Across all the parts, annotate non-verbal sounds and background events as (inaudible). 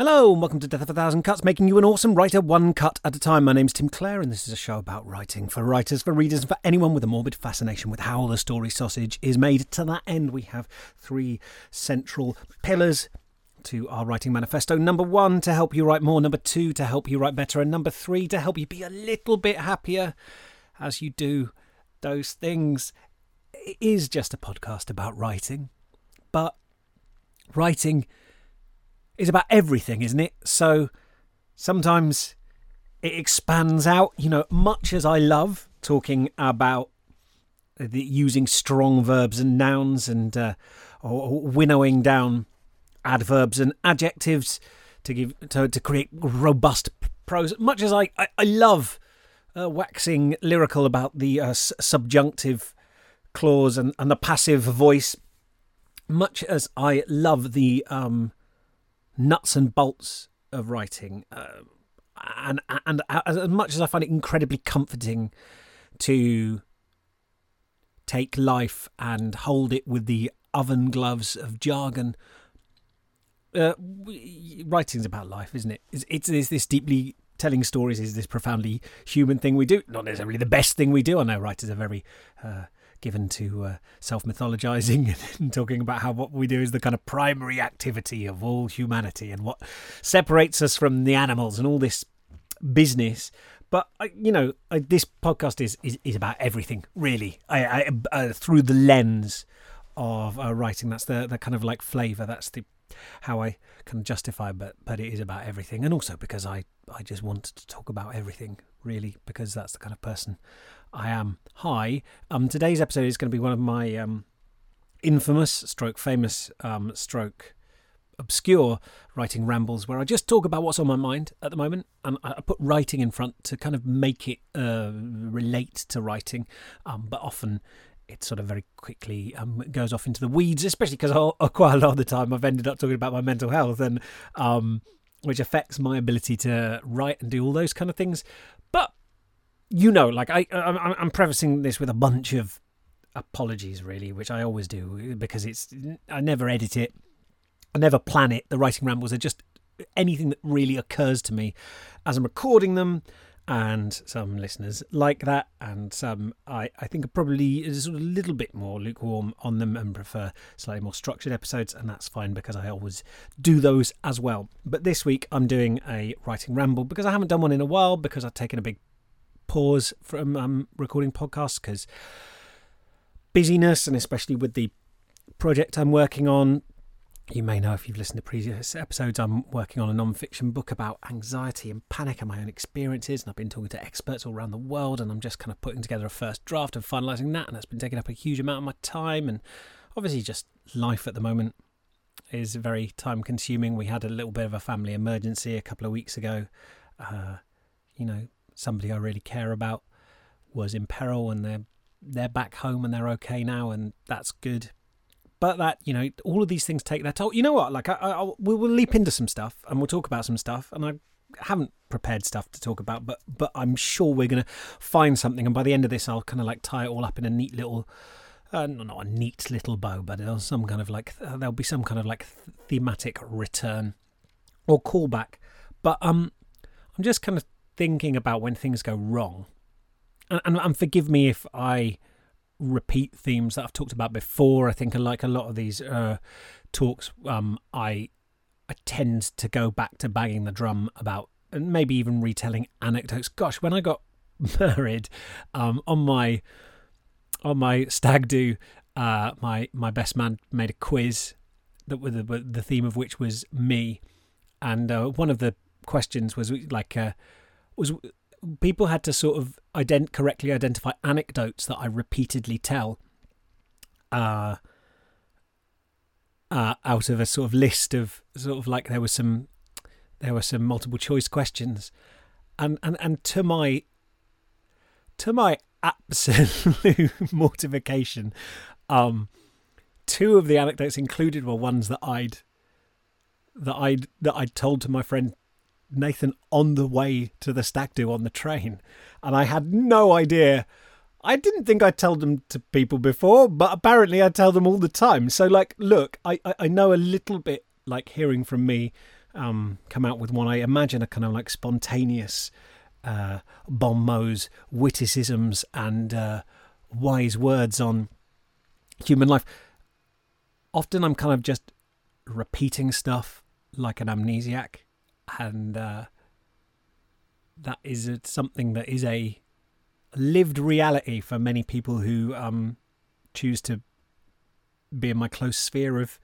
Hello, and welcome to Death of a Thousand Cuts, making you an awesome writer one cut at a time. My name's Tim Clare, and this is a show about writing for writers, for readers, and for anyone with a morbid fascination with how the story sausage is made. To that end, we have three central pillars to our writing manifesto. Number one, to help you write more. Number two, to help you write better. And number three, to help you be a little bit happier as you do those things. It is just a podcast about writing, but writing is about everything, isn't it? So sometimes it expands out. You know, much as I love talking about the, using strong verbs and nouns and uh, or winnowing down adverbs and adjectives to give to, to create robust prose. Much as I I, I love uh, waxing lyrical about the uh, subjunctive clause and, and the passive voice, much as I love the um, nuts and bolts of writing. Uh, and and as much as I find it incredibly comforting to take life and hold it with the oven gloves of jargon, uh, writing's about life, isn't it? It's, it's, it's this deeply telling stories is this profoundly human thing we do. Not necessarily the best thing we do. I know writers are very uh, given to uh, self mythologizing (laughs) and talking about how what we do is the kind of primary activity of all humanity and what separates us from the animals and all this business. But you know, this podcast is, is, is about everything really. I, I uh, through the lens of uh, writing. That's the the kind of like flavour. That's the how I can justify. But but it is about everything, and also because I I just want to talk about everything really because that's the kind of person I am. Hi. Um, today's episode is going to be one of my um, infamous, stroke famous, um, stroke obscure writing rambles where I just talk about what's on my mind at the moment, and I put writing in front to kind of make it uh, relate to writing, um, but often it sort of very quickly um, goes off into the weeds, especially because (laughs) quite a lot of the time I've ended up talking about my mental health and um, which affects my ability to write and do all those kind of things. But you know, like I, I I'm prefacing this with a bunch of apologies, really, which I always do because it's I never edit it, I never plan it. The writing rambles are just anything that really occurs to me as I'm recording them. And some listeners like that, and some I, I think are probably a sort of little bit more lukewarm on them and prefer slightly more structured episodes, and that's fine because I always do those as well. But this week I'm doing a writing ramble because I haven't done one in a while because I've taken a big pause from um, recording podcasts because busyness, and especially with the project I'm working on. You may know if you've listened to previous episodes, I'm working on a non fiction book about anxiety and panic and my own experiences. And I've been talking to experts all around the world, and I'm just kind of putting together a first draft and finalising that. And that's been taking up a huge amount of my time. And obviously, just life at the moment is very time consuming. We had a little bit of a family emergency a couple of weeks ago. Uh, you know, somebody I really care about was in peril and they're they're back home and they're okay now and that's good. But that you know all of these things take their toll. You know what? Like I, I, we'll, we'll leap into some stuff and we'll talk about some stuff and i haven't prepared stuff to talk about but but i'm sure we're to find something and by the end of this i'll kind of like tie it all up in a neat little uh, not a neat little bow but there's some kind of like uh, there'll be some kind of like thematic return or callback. But um i'm just kind of thinking about when things go wrong. And, and, and, forgive me if I repeat themes that I've talked about before. I think like a lot of these uh, talks, um, I I tend to go back to banging the drum about and maybe even retelling anecdotes. Gosh, when I got (laughs) married, um, on my on my stag do, uh, my my best man made a quiz that with the, the theme of which was me, and uh, one of the questions was like. Uh, was people had to sort of ident- correctly identify anecdotes that I repeatedly tell uh, uh, out of a sort of list of sort of like there was some there were some multiple choice questions. And and and to my to my absolute (laughs) mortification um two of the anecdotes included were ones that I'd that I'd that I'd told to my friend Nathan on the way to the stag do on the train, and I had no idea. I didn't think I'd tell them to people before, but apparently I tell them all the time. So, like, look, I, I, I know a little bit, like, hearing from me um, come out with one. I imagine a kind of like spontaneous uh, bon mots, witticisms, and uh, wise words on human life. Often I'm kind of just repeating stuff like an amnesiac, and uh, that is something that is a lived reality for many people who um, choose to be in my close sphere of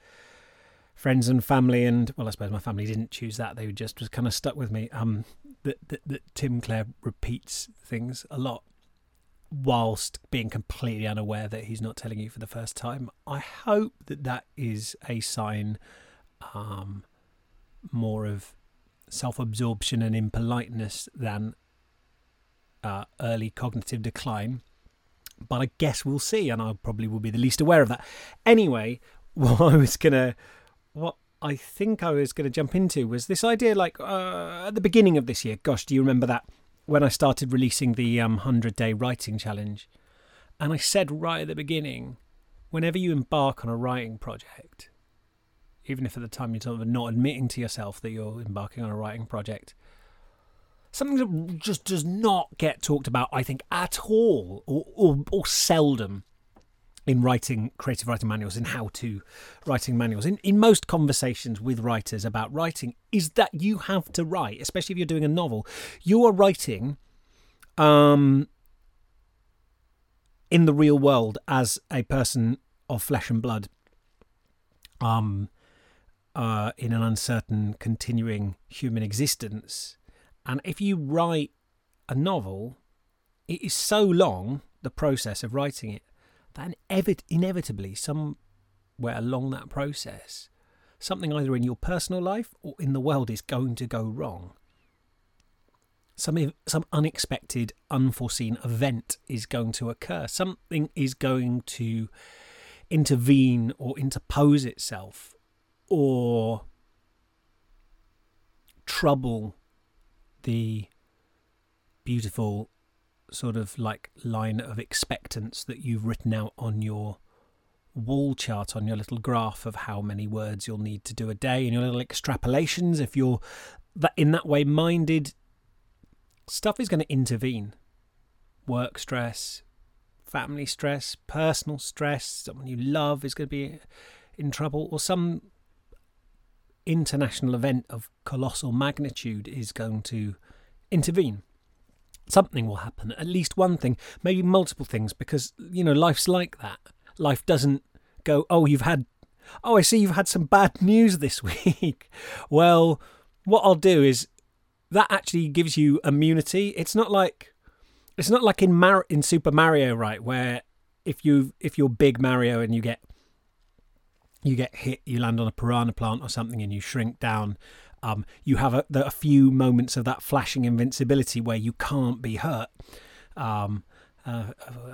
friends and family. And well, I suppose my family didn't choose that; they just was kind of stuck with me. Um, that, that, that Tim Clare repeats things a lot whilst being completely unaware that he's not telling you for the first time. I hope that that is a sign um, more of self absorption and impoliteness than uh, early cognitive decline. But I guess we'll see, and I probably will be the least aware of that. Anyway, (laughs) what I was gonna, what I think I was gonna jump into was this idea, like uh, at the beginning of this year. Gosh, do you remember that when I started releasing the um, hundred day writing challenge? And I said right at the beginning, whenever you embark on a writing project, even if at the time you're sort of not admitting to yourself that you're embarking on a writing project, something that just does not get talked about, I think, at all or, or, or seldom in writing creative writing manuals, in how to writing manuals, in, in most conversations with writers about writing, is that you have to write, especially if you're doing a novel. You are writing um, in the real world as a person of flesh and blood. Um, uh, in an uncertain, continuing human existence. And if you write a novel, it is so long, the process of writing it, that inevitably, somewhere along that process, something either in your personal life or in the world is going to go wrong. Some, some unexpected, unforeseen event is going to occur. Something is going to intervene or interpose itself or trouble the beautiful sort of like line of expectance that you've written out on your wall chart on your little graph of how many words you'll need to do a day and your little extrapolations if you're that in that way minded stuff is going to intervene. Work stress family stress personal stress someone you love is going to be in trouble or some international event of colossal magnitude is going to intervene. Something will happen, at least one thing, maybe multiple things, because, you know, life's like that. Life doesn't go, oh, you've had, oh, I see you've had some bad (laughs) news this week. well, what I'll do is that actually gives you immunity. It's not like, it's not like in Mar- in Super Mario, right, where if you if you're big Mario and you get you get hit, you land on a piranha plant or something, and you shrink down. Um, you have a, a, few moments of that flashing invincibility where you can't be hurt. Um, uh,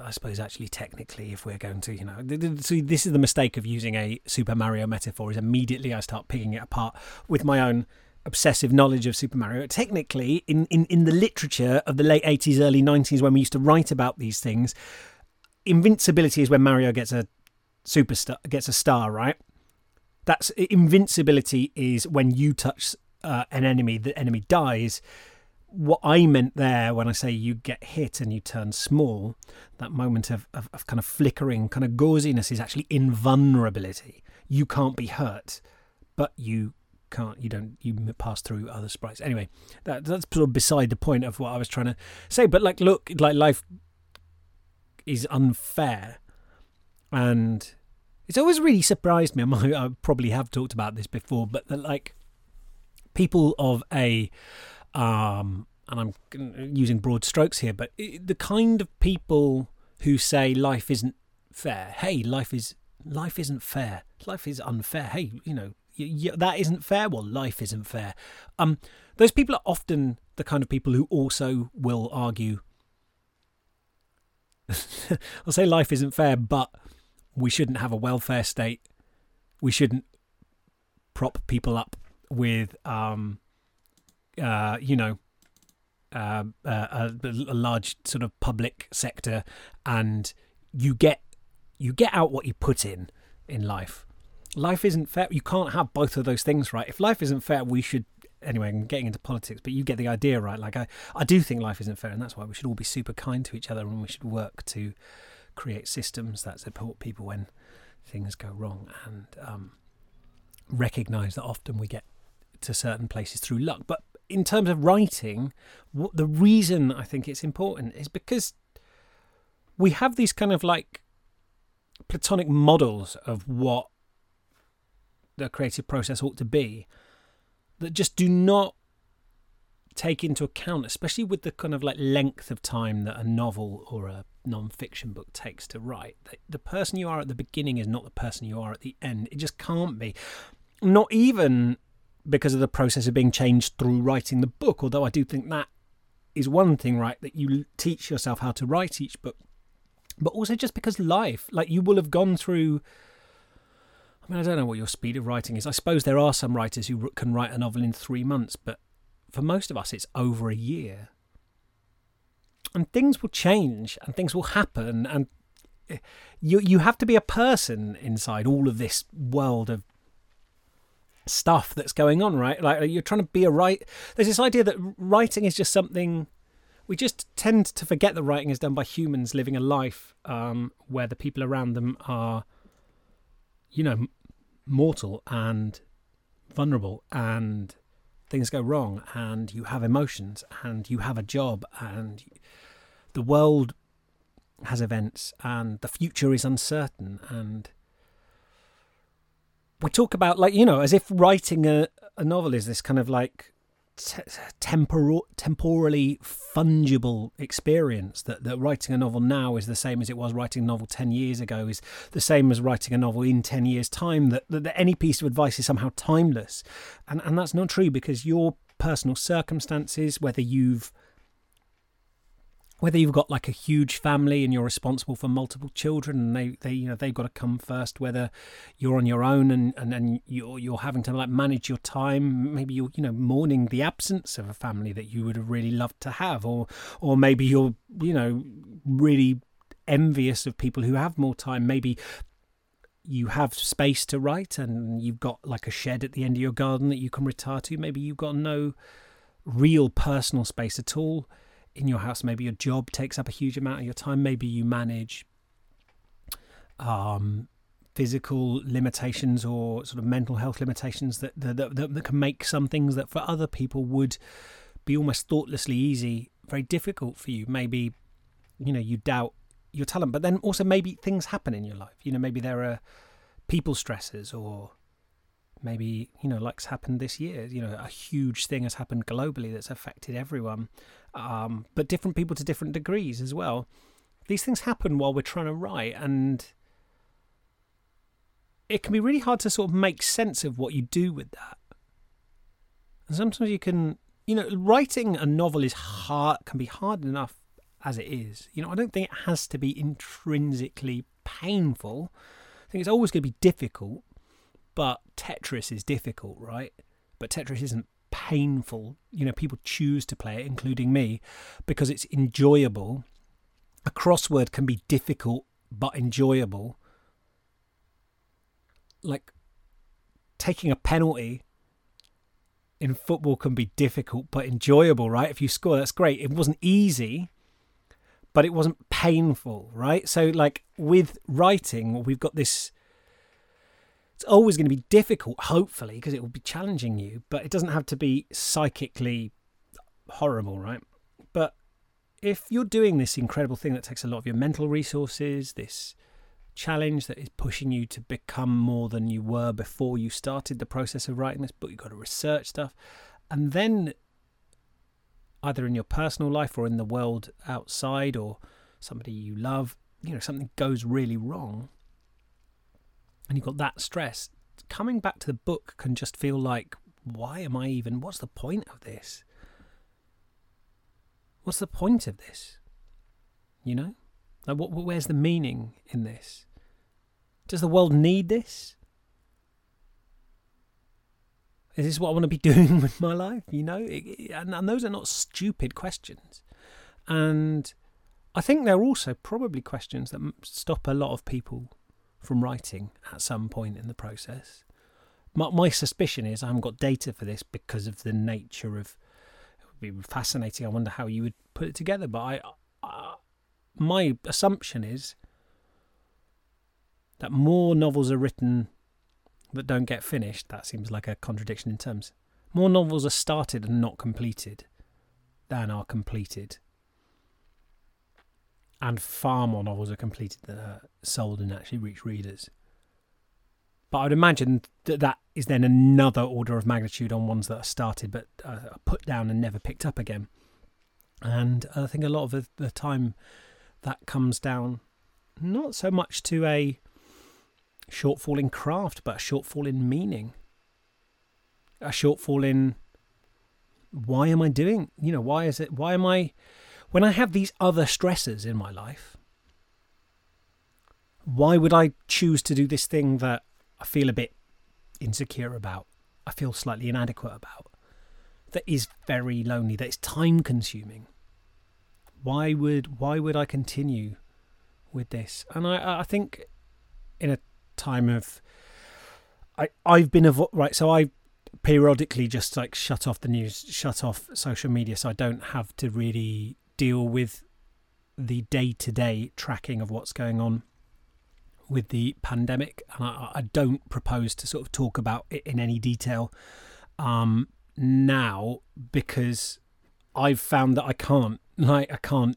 I suppose actually, technically, if we're going to, you know, so this is the mistake of using a Super Mario metaphor. Is immediately I start picking it apart with my own obsessive knowledge of Super Mario. Technically, in, in, in the literature of the late 80s, early 90s, when we used to write about these things, invincibility is when Mario gets a superstar gets a star, right? That's invincibility is when you touch uh, an enemy, the enemy dies. What I meant there when I say you get hit and you turn small, that moment of, of, of kind of flickering, kind of gauziness is actually invulnerability. You can't be hurt, but you can't you don't you pass through other sprites anyway that that's sort of beside the point of what i was trying to say but like look like life is unfair and it's always really surprised me. I, might, I probably have talked about this before, but that like people of a um, and I'm using broad strokes here, but the kind of people who say life isn't fair. Hey, life is life isn't fair. Life is unfair. Hey, you know that isn't fair. Well, life isn't fair. Um, those people are often the kind of people who also will argue. (laughs) I'll say life isn't fair, but we shouldn't have a welfare state. We shouldn't prop people up with, um, uh, you know, uh, uh, a, a large sort of public sector, and you get you get out what you put in in life. life isn't fair. You can't have both of those things, right? If life isn't fair, we should. Anyway, I'm getting into politics, but you get the idea, right? Like, I, I do think life isn't fair, and that's why we should all be super kind to each other and we should work to create systems that support people when things go wrong and um, recognize that often we get to certain places through luck. But in terms of writing, what, the reason I think it's important is because we have these kind of like platonic models of what the creative process ought to be that just do not take into account, especially with the kind of like length of time that a novel or a non-fiction book takes to write. The, the person you are at the beginning is not the person you are at the end. It just can't be. Not even because of the process of being changed through writing the book, although I do think that is one thing, right? That you teach yourself how to write each book, but also just because life, like you will have gone through. I mean, I don't know what your speed of writing is. I suppose there are some writers who can write a novel in three months, but for most of us, it's over a year. And things will change and things will happen. And eh, you, you have to be a person inside all of this world of stuff that's going on, right? Like you're trying to be a right. There's this idea that writing is just something. We just tend to forget that writing is done by humans living a life um, where the people around them are, you know, mortal and vulnerable and things go wrong and you have emotions and you have a job and the world has events and the future is uncertain and we talk about like you know as if writing a, a novel is this kind of like t- temporal temporally fungible experience that, that writing a novel now is the same as it was writing a novel 10 years ago is the same as writing a novel in 10 years time that, that, that any piece of advice is somehow timeless. And and that's not true because your personal circumstances whether you've whether you've got like a huge family and you're responsible for multiple children and they, they you know they've got to come first whether you're on your own and and then you're you're having to like manage your time maybe you're you know mourning the absence of a family that you would have really loved to have or or maybe you're you know really envious of people who have more time. Maybe you have space to write and you've got like a shed at the end of your garden that you can retire to. Maybe you've got no real personal space at all in your house. Maybe your job takes up a huge amount of your time. Maybe you manage um, physical limitations or sort of mental health limitations that that, that that can make some things that for other people would be almost thoughtlessly easy very difficult for you. Maybe you know you doubt your talent, but then also maybe things happen in your life. You know, maybe there are people stresses or maybe you know like's happened this year you know a huge thing has happened globally that's affected everyone um, but different people to different degrees as well. These things happen while we're trying to write and it can be really hard to sort of make sense of what you do with that. And sometimes you can you know writing a novel is hard can be hard enough as it is. You know i don't think it has to be intrinsically painful. I think it's always going to be difficult but Tetris is difficult, right? But Tetris isn't painful. You know, people choose to play it, including me, because it's enjoyable. A crossword can be difficult but enjoyable. Like taking a penalty in football can be difficult but enjoyable, right? If you score, that's great. It wasn't easy, but it wasn't painful, right? So, like with writing, we've got this it's always going to be difficult, hopefully, because it will be challenging you, but it doesn't have to be psychically horrible, right? But if you're doing this incredible thing that takes a lot of your mental resources, this challenge that is pushing you to become more than you were before you started the process of writing this book, you've got to research stuff. And then, either in your personal life or in the world outside or somebody you love, you know, something goes really wrong and you've got that stress, coming back to the book can just feel like, why am I even, what's the point of this? What's the point of this? You know? Like, what, where's the meaning in this? Does the world need this? Is this what I want to be (laughs) doing with my life? You know? It, it, and, and those are not stupid questions. And I think they're also probably questions that stop a lot of people from writing at some point in the process. My, my suspicion is I haven't got data for this because of the nature of. It would be fascinating. I wonder how you would put it together. But I, uh, my assumption is that more novels are written that don't get finished. That seems like a contradiction in terms. More novels are started and not completed than are completed. And far more novels are completed than are sold and actually reach readers. But I would imagine that that is then another order of magnitude on ones that are started but are put down and never picked up again. And I think a lot of the, the time that comes down not so much to a shortfall in craft, but a shortfall in meaning. A shortfall in why am I doing, you know, why is it, why am I, when I have these other stressors in my life, why would I choose to do this thing that I feel a bit insecure about, I feel slightly inadequate about, that is very lonely, that is time consuming? Why would why would I continue with this? And I I think in a time of I I've been avo- right so I periodically just like shut off the news shut off social media so I don't have to really deal with the day-to-day tracking of what's going on with the pandemic and I, I don't propose to sort of talk about it in any detail um now because I've found that I can't (laughs) like I can't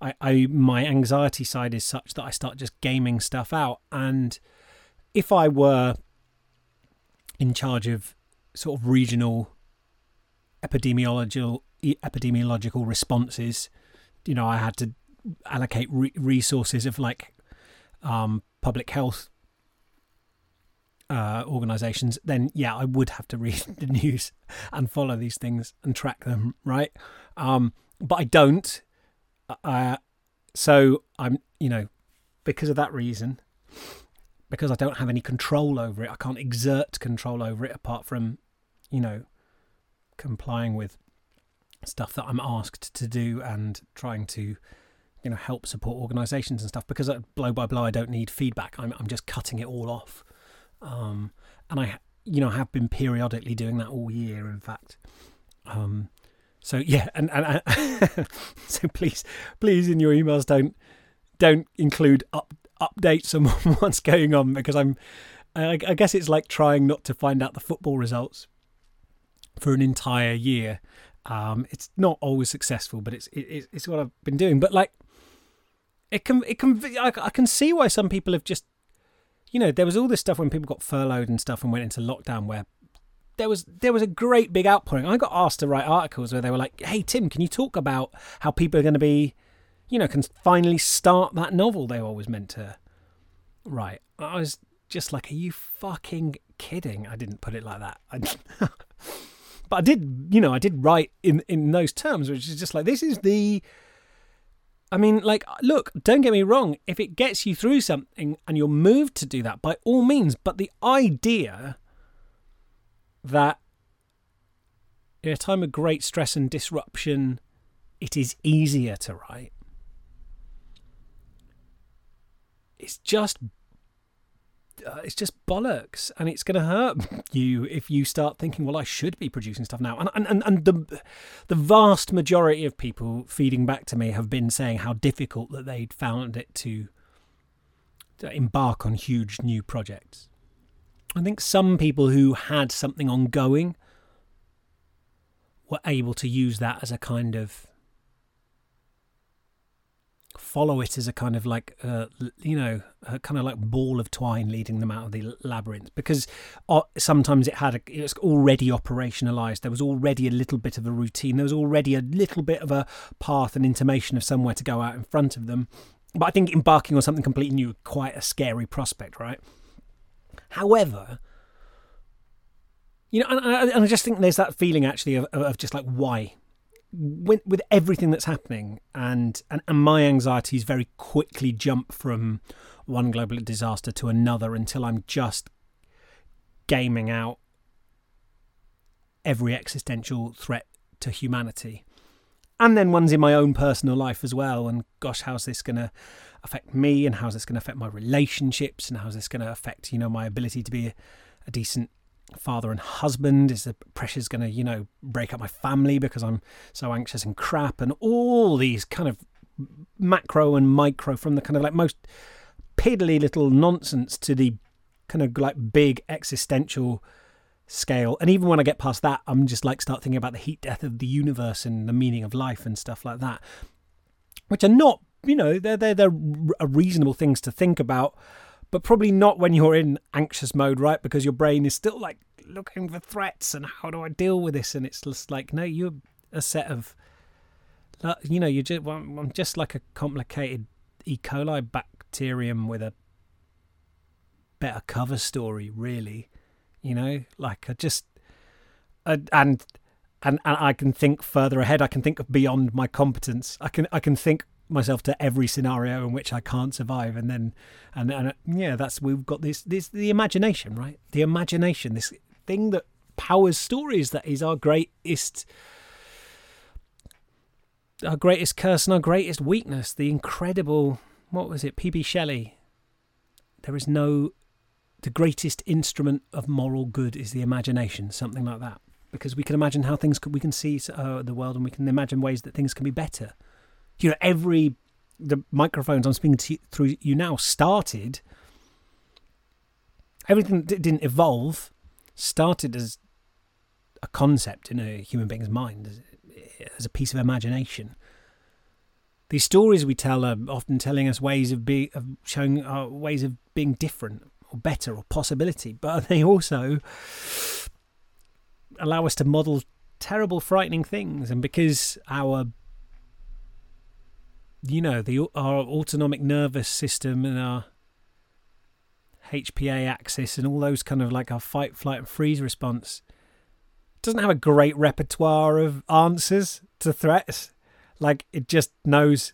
I, I my anxiety side is such that I start just gaming stuff out. And if I were in charge of sort of regional epidemiological epidemiological responses, you know, I had to allocate re- resources of like um, public health uh, organizations, then yeah, I would have to read (laughs) the news and follow these things and track them, right? Um, but I don't. Uh, so I'm, you know, because of that reason, because I don't have any control over it, I can't exert control over it apart from, you know, complying with stuff that I'm asked to do and trying to, you know, help support organisations and stuff. Because blow by blow, I don't need feedback. I'm I'm just cutting it all off, um, and I, you know, have been periodically doing that all year. In fact, um, so yeah, and, and, and (laughs) so please, please in your emails don't don't include up, updates on (laughs) what's going on because I'm. I, I guess it's like trying not to find out the football results for an entire year. Um, it's not always successful, but it's it, it's what I've been doing. But like, it can it can I, can see why some people have just, you know, there was all this stuff when people got furloughed and stuff and went into lockdown where there was there was a great big outpouring. I got asked to write articles where they were like, "Hey Tim, can you talk about how people are going to be, you know, can finally start that novel they always meant to write?" I was just like, "Are you fucking kidding?" I didn't put it like that, (laughs) but I did. You know, I did write in in those terms, which is just like this is the. I mean, like, look, don't get me wrong. If it gets you through something and you're moved to do that, by all means. But the idea that in a time of great stress and disruption, it is easier to write. It's just uh, it's just bollocks and it's going to hurt (laughs) you if you start thinking well I should be producing stuff now. And and and, and the the vast majority of people feeding back to me have been saying how difficult that they'd found it to, to embark on huge new projects. I think some people who had something ongoing were able to use that as a kind of follow it as a kind of like uh, you know kind of like ball of twine leading them out of the labyrinth. Because uh, sometimes it had a, it was already operationalized. There was already a little bit of a routine. There was already a little bit of a path and intimation of somewhere to go out in front of them. But i think embarking on something completely new quite a scary prospect right? However, you know, and I, and I just think there's that feeling actually of, of just like why, with, with everything that's happening, and, and and my anxieties very quickly jump from one global disaster to another until I'm just gaming out every existential threat to humanity. and then ones in my own personal life as well. And gosh, how's this going to affect me? And how's this going to affect my relationships? And how's this going to affect, you know, my ability to be a, a decent father and husband? Is the pressure's going to, you know, break up my family because I'm so anxious and crap? And all these kind of macro and micro from the kind of like most piddly little nonsense to the kind of like big existential scale. And even when I get past that, I'm just like start thinking about the heat death of the universe and the meaning of life and stuff like that, which are not, you know, they're they're, they're reasonable things to think about, but probably not when you're in anxious mode, right? Because your brain is still like looking for threats and how do I deal with this? And it's just like, no, you're a set of, you know, you're just well, I'm just like a complicated E. coli bacterium with a better cover story, really you know like i just and and and i can think further ahead i can think beyond my competence i can i can think myself to every scenario in which i can't survive and then and and uh, yeah that's we've got this this the imagination right the imagination this thing that powers stories that is our greatest our greatest curse and our greatest weakness the incredible what was it pb shelley there is no the greatest instrument of moral good is the imagination, something like that. Because we can imagine how things could, we can see uh, the world and we can imagine ways that things can be better. You know, every, the microphones I'm speaking to you, through you now started, everything that didn't evolve started as a concept in a human being's mind, as, a piece of imagination these stories we tell are often telling us ways of be of showing uh, ways of being different or better or possibility, but they also allow us to model terrible, frightening things. And because our you know the our autonomic nervous system and our HPA axis and all those kind of like our fight, flight, and freeze response doesn't have a great repertoire of answers to threats. Like it just knows,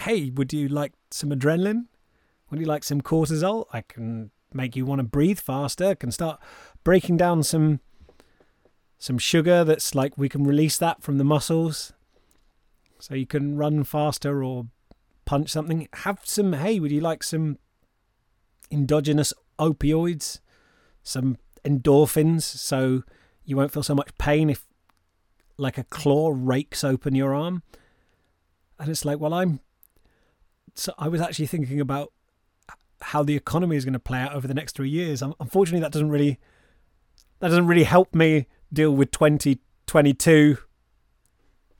hey, would you like some adrenaline? Would you like some cortisol? I can make you want to breathe faster. Can start breaking down some some sugar that's like we can release that from the muscles so you can run faster or punch something. Have some hey, would you like some endogenous opioids? Some endorphins so you won't feel so much pain if like a claw rakes open your arm. And it's like, well, I'm so I was actually thinking about how the economy is going to play out over the next three years. Unfortunately, that doesn't really that doesn't really help me deal with 2022.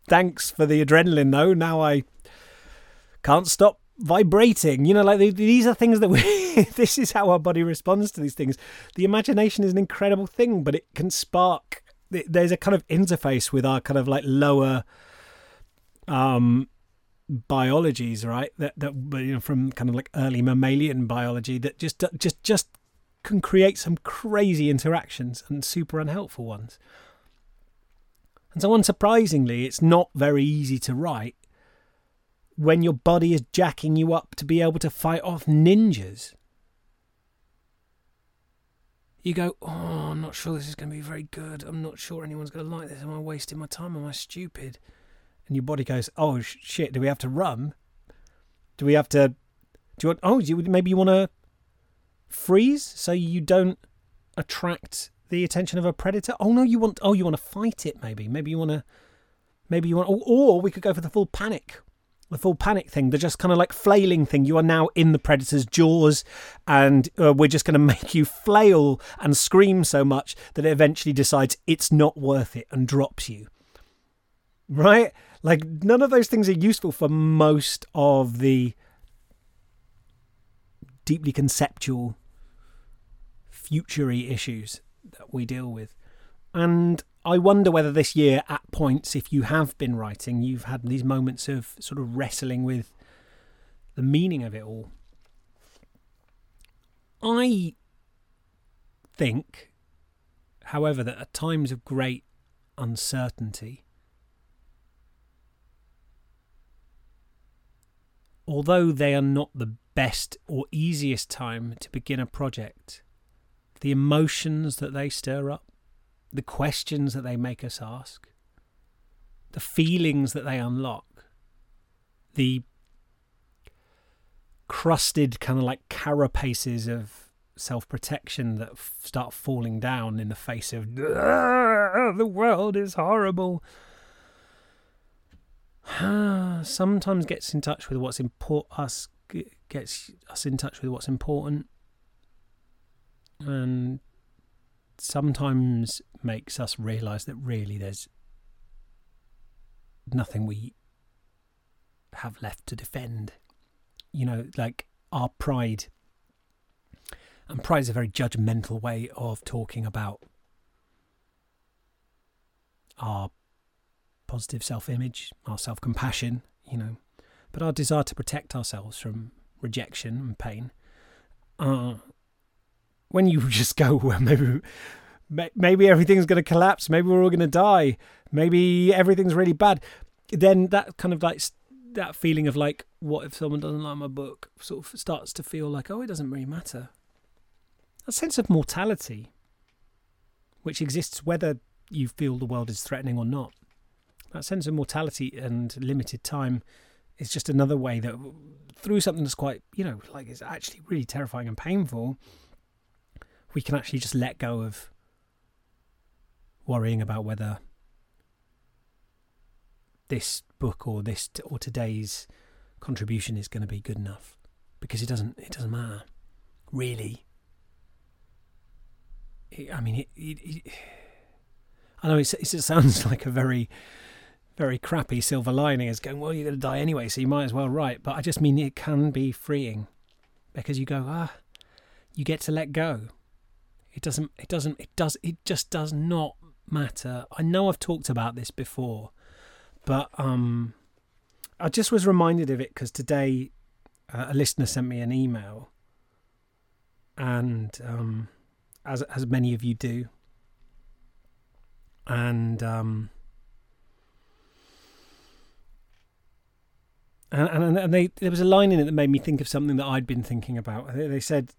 Thanks for the adrenaline, though. Now I can't stop vibrating. You know, like these are things that we. (laughs) this is how our body responds to these things. The imagination is an incredible thing, but it can spark. There's a kind of interface with our kind of like lower um biologies, right? That that you know from kind of like early mammalian biology that just just just can create some crazy interactions and super unhelpful ones. And so, unsurprisingly, it's not very easy to write when your body is jacking you up to be able to fight off ninjas. You go, oh, I'm not sure this is going to be very good. I'm not sure anyone's going to like this. Am I wasting my time? Am I stupid? and your body goes, "Oh shit, do we have to run? Do we have to? Do you want? Oh, you, maybe you want to freeze so you don't attract the attention of a predator. Oh no, you want. Oh, you want to fight it? Maybe. Maybe you want to. Maybe you want. Or, or we could go for the full panic. The full panic thing, the just kind of like flailing thing. You are now in the predator's jaws, and uh, we're just going (laughs) to make you flail and scream so much that it eventually decides it's not worth it and drops you. Right? Like none of those things are useful for most of the deeply conceptual futury issues we deal with. And I wonder whether this year, at points, if you have been writing, you've had these moments of sort of wrestling with the meaning of it all. I think, however, that at times of great uncertainty, although they are not the best or easiest time to begin a project, the emotions that they stir up, the questions that they make us ask, the feelings that they unlock, the crusted kind of like carapaces of self protection that f- start falling down in the face of ah, the world is horrible. (sighs) Sometimes gets in touch with what's important. Us gets us in touch with what's important, and sometimes makes us realize that really there's nothing we have left to defend. You know, like our pride. And pride is a very judgmental way of talking about our positive self image, our self compassion, you know, but our desire to protect ourselves from rejection and pain. Uh, when you (laughs) just go, well, maybe maybe everything's going to collapse. Maybe we're all going to die. Maybe everything's really bad. Then that kind of like that feeling of like, what if someone doesn't like my book? Sort of starts to feel like, oh, it doesn't really matter. A sense of mortality, which exists whether you feel the world is threatening or not. That sense of mortality and limited time is just another way that through something that's quite, you know, like it's actually really terrifying and painful, we can actually just let go of worrying about whether this book or this or today's contribution is going to be good enough because it doesn't it doesn't matter. Really. It, i mean it, it, (sighs) i know it sounds (laughs) like a very very crappy silver lining is going well you're going to die anyway so you might as well write but i just mean it can be freeing because you go ah you get to let go it doesn't it doesn't it does it just does not matter. I know I've talked about this before, but um, I just was reminded of it because today uh, a listener sent me an email, and um, as as many of you do, and um, and, and, and they there was a line in it that made me think of something that I'd been thinking about. They said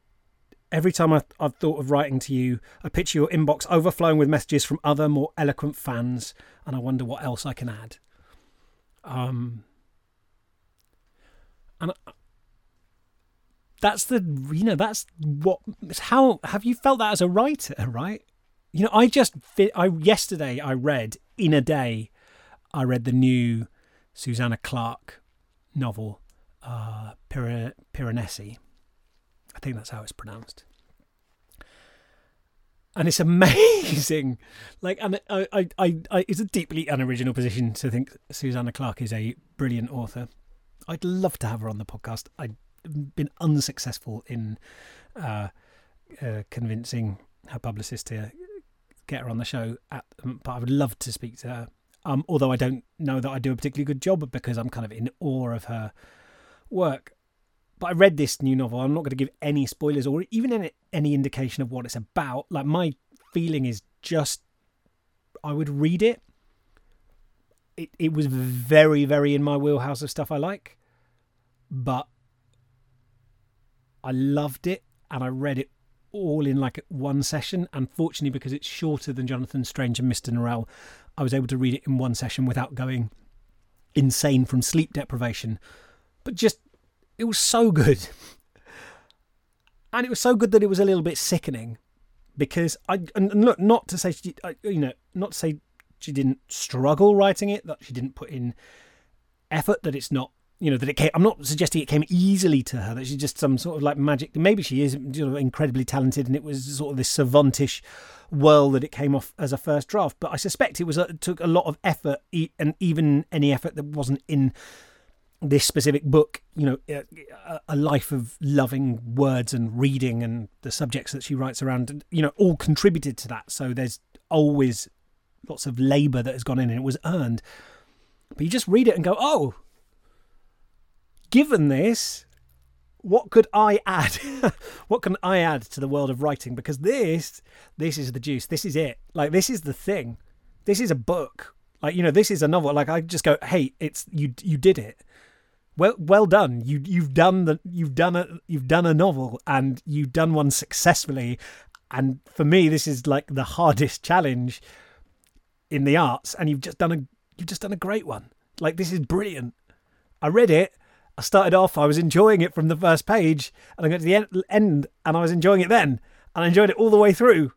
Every time I, have thought of writing to you, I picture your inbox overflowing with messages from other more eloquent fans, and I wonder what else I can add. Um, and that's the you know that's what how have you felt that as a writer, right? You know, I just I yesterday I read in a day, I read the new Susanna Clarke novel, uh, Piranesi I think that's how it's pronounced. And it's (laughs) amazing. Like, and I, I, I, I, it's a deeply unoriginal position to think Susanna Clarke is a brilliant author. I'd love to have her on the podcast. I've been unsuccessful in uh, uh, convincing her publicist to get her on the show, at, but I would love to speak to her. Um, although I don't know that I do a particularly good job because I'm kind of in awe of her work. But I read this new novel. I'm not going to give any spoilers or even any, indication of what it's about. Like my feeling is just, I would read it. It it was very very in my wheelhouse of stuff I like, but I loved it and I read it all in like one session. Unfortunately, because it's shorter than Jonathan Strange and Mr. Norrell, I was able to read it in one session without going insane from sleep deprivation. But just it was so good. And it was so good that it was a little bit sickening because I and look not to say she, you know not to say she didn't struggle writing it that she didn't put in effort that it's not you know that it came I'm not suggesting it came easily to her that she's just some sort of like magic maybe she is you know incredibly talented and it was sort of this savantish whirl that it came off as a first draft but I suspect it was it took a lot of effort and even any effort that wasn't in this specific book, you know, a, a, life of loving words and reading and the subjects that she writes around, you know, all contributed to that. So there's always lots of labour that has gone in and it was earned. But you just read it and go, oh, given this, what could I add? (laughs) what can I add to the world of writing? Because this, this is the juice. This is it. Like, this is the thing. This is a book. Like, you know, this is a novel. Like, I just go, hey, it's you. You did it well well done you you've done the you've done a you've done a novel and you've done one successfully and for me this is like the hardest challenge in the arts and you've just done a you've just done a great one. Like this is brilliant. I read it. I started off. I was enjoying it from the first page, and I got to the end, and I was enjoying it then, and I enjoyed it all the way through,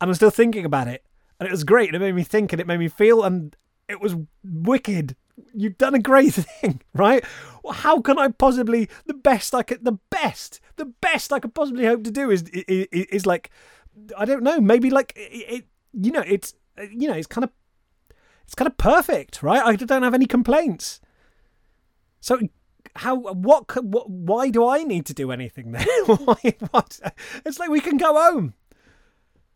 and I'm still thinking about it, and it was great. And it made me think, and it made me feel, and it was wicked. You've done a great (laughs) thing, right? Well, how can I possibly the best I could the best the best I could possibly hope to do is is, is like I don't know maybe like it, it you know it's uh, you know it's kind of it's kind of perfect, right? I don't have any complaints. So how what what why do I need to do anything then? (laughs) why what? It's like we can go home.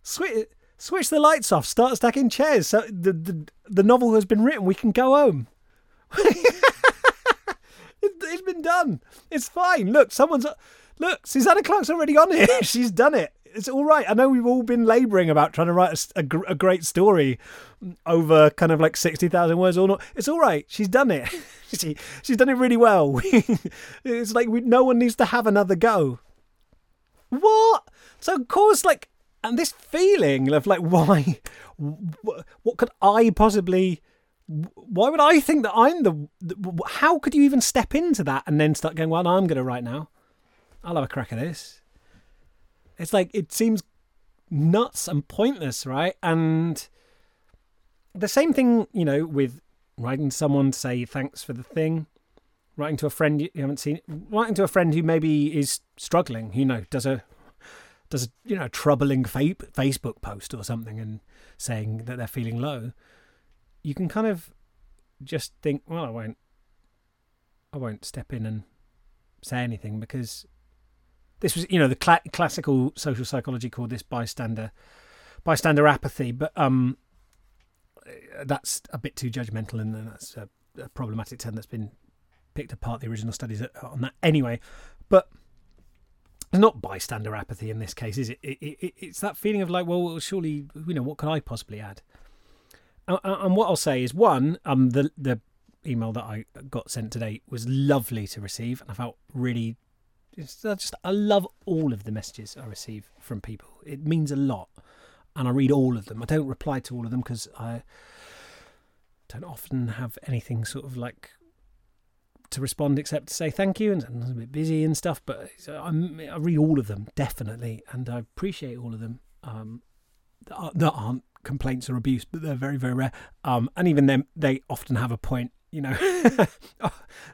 Switch switch the lights off, start stacking chairs. So the the, the novel has been written. We can go home. (laughs) it's been done. It's fine. Look, someone's look. Susanna Clarke's already on it. (laughs) She's done it. It's all right. I know we've all been labouring about trying to write a, a, a, great story over kind of like sixty thousand words or not. It's all right. She's done it. (laughs) she she's done it really well. it's like we, no one needs to have another go. What? So of course, like, and this feeling of like, why? What could I possibly? Why would I think that I'm the, the, How could you even step into that and then start going, well, I'm going to write now? I'll have a crack at this. It's like, it seems nuts and pointless, right? And the same thing, you know, with writing to someone to say thanks for the thing, writing to a friend you haven't seen, writing to a friend who maybe is struggling, you know, does a does a, you know troubling fa- Facebook post or something and saying that they're feeling low you can kind of just think, well, I won't, I won't step in and say anything because this was, you know, the cl- classical social psychology called this bystander, bystander apathy. But um, that's a bit too judgmental, and that's a, a problematic term that's been picked apart. The original studies on that, anyway. But it's not bystander apathy in this case, is it? It, it? It's that feeling of like, well, surely, you know, what can I possibly add? And what I'll say is one, um, the the email that I got sent today was lovely to receive, and I felt really just I love all of the messages I receive from people. It means a lot, and I read all of them. I don't reply to all of them because I don't often have anything sort of like to respond except to say thank you, and I'm a bit busy and stuff. But I, I read all of them definitely, and I appreciate all of them. Um, that aren't complaints or abuse, but they're very, very rare. Um, and even then, they often have a point, you know. (laughs)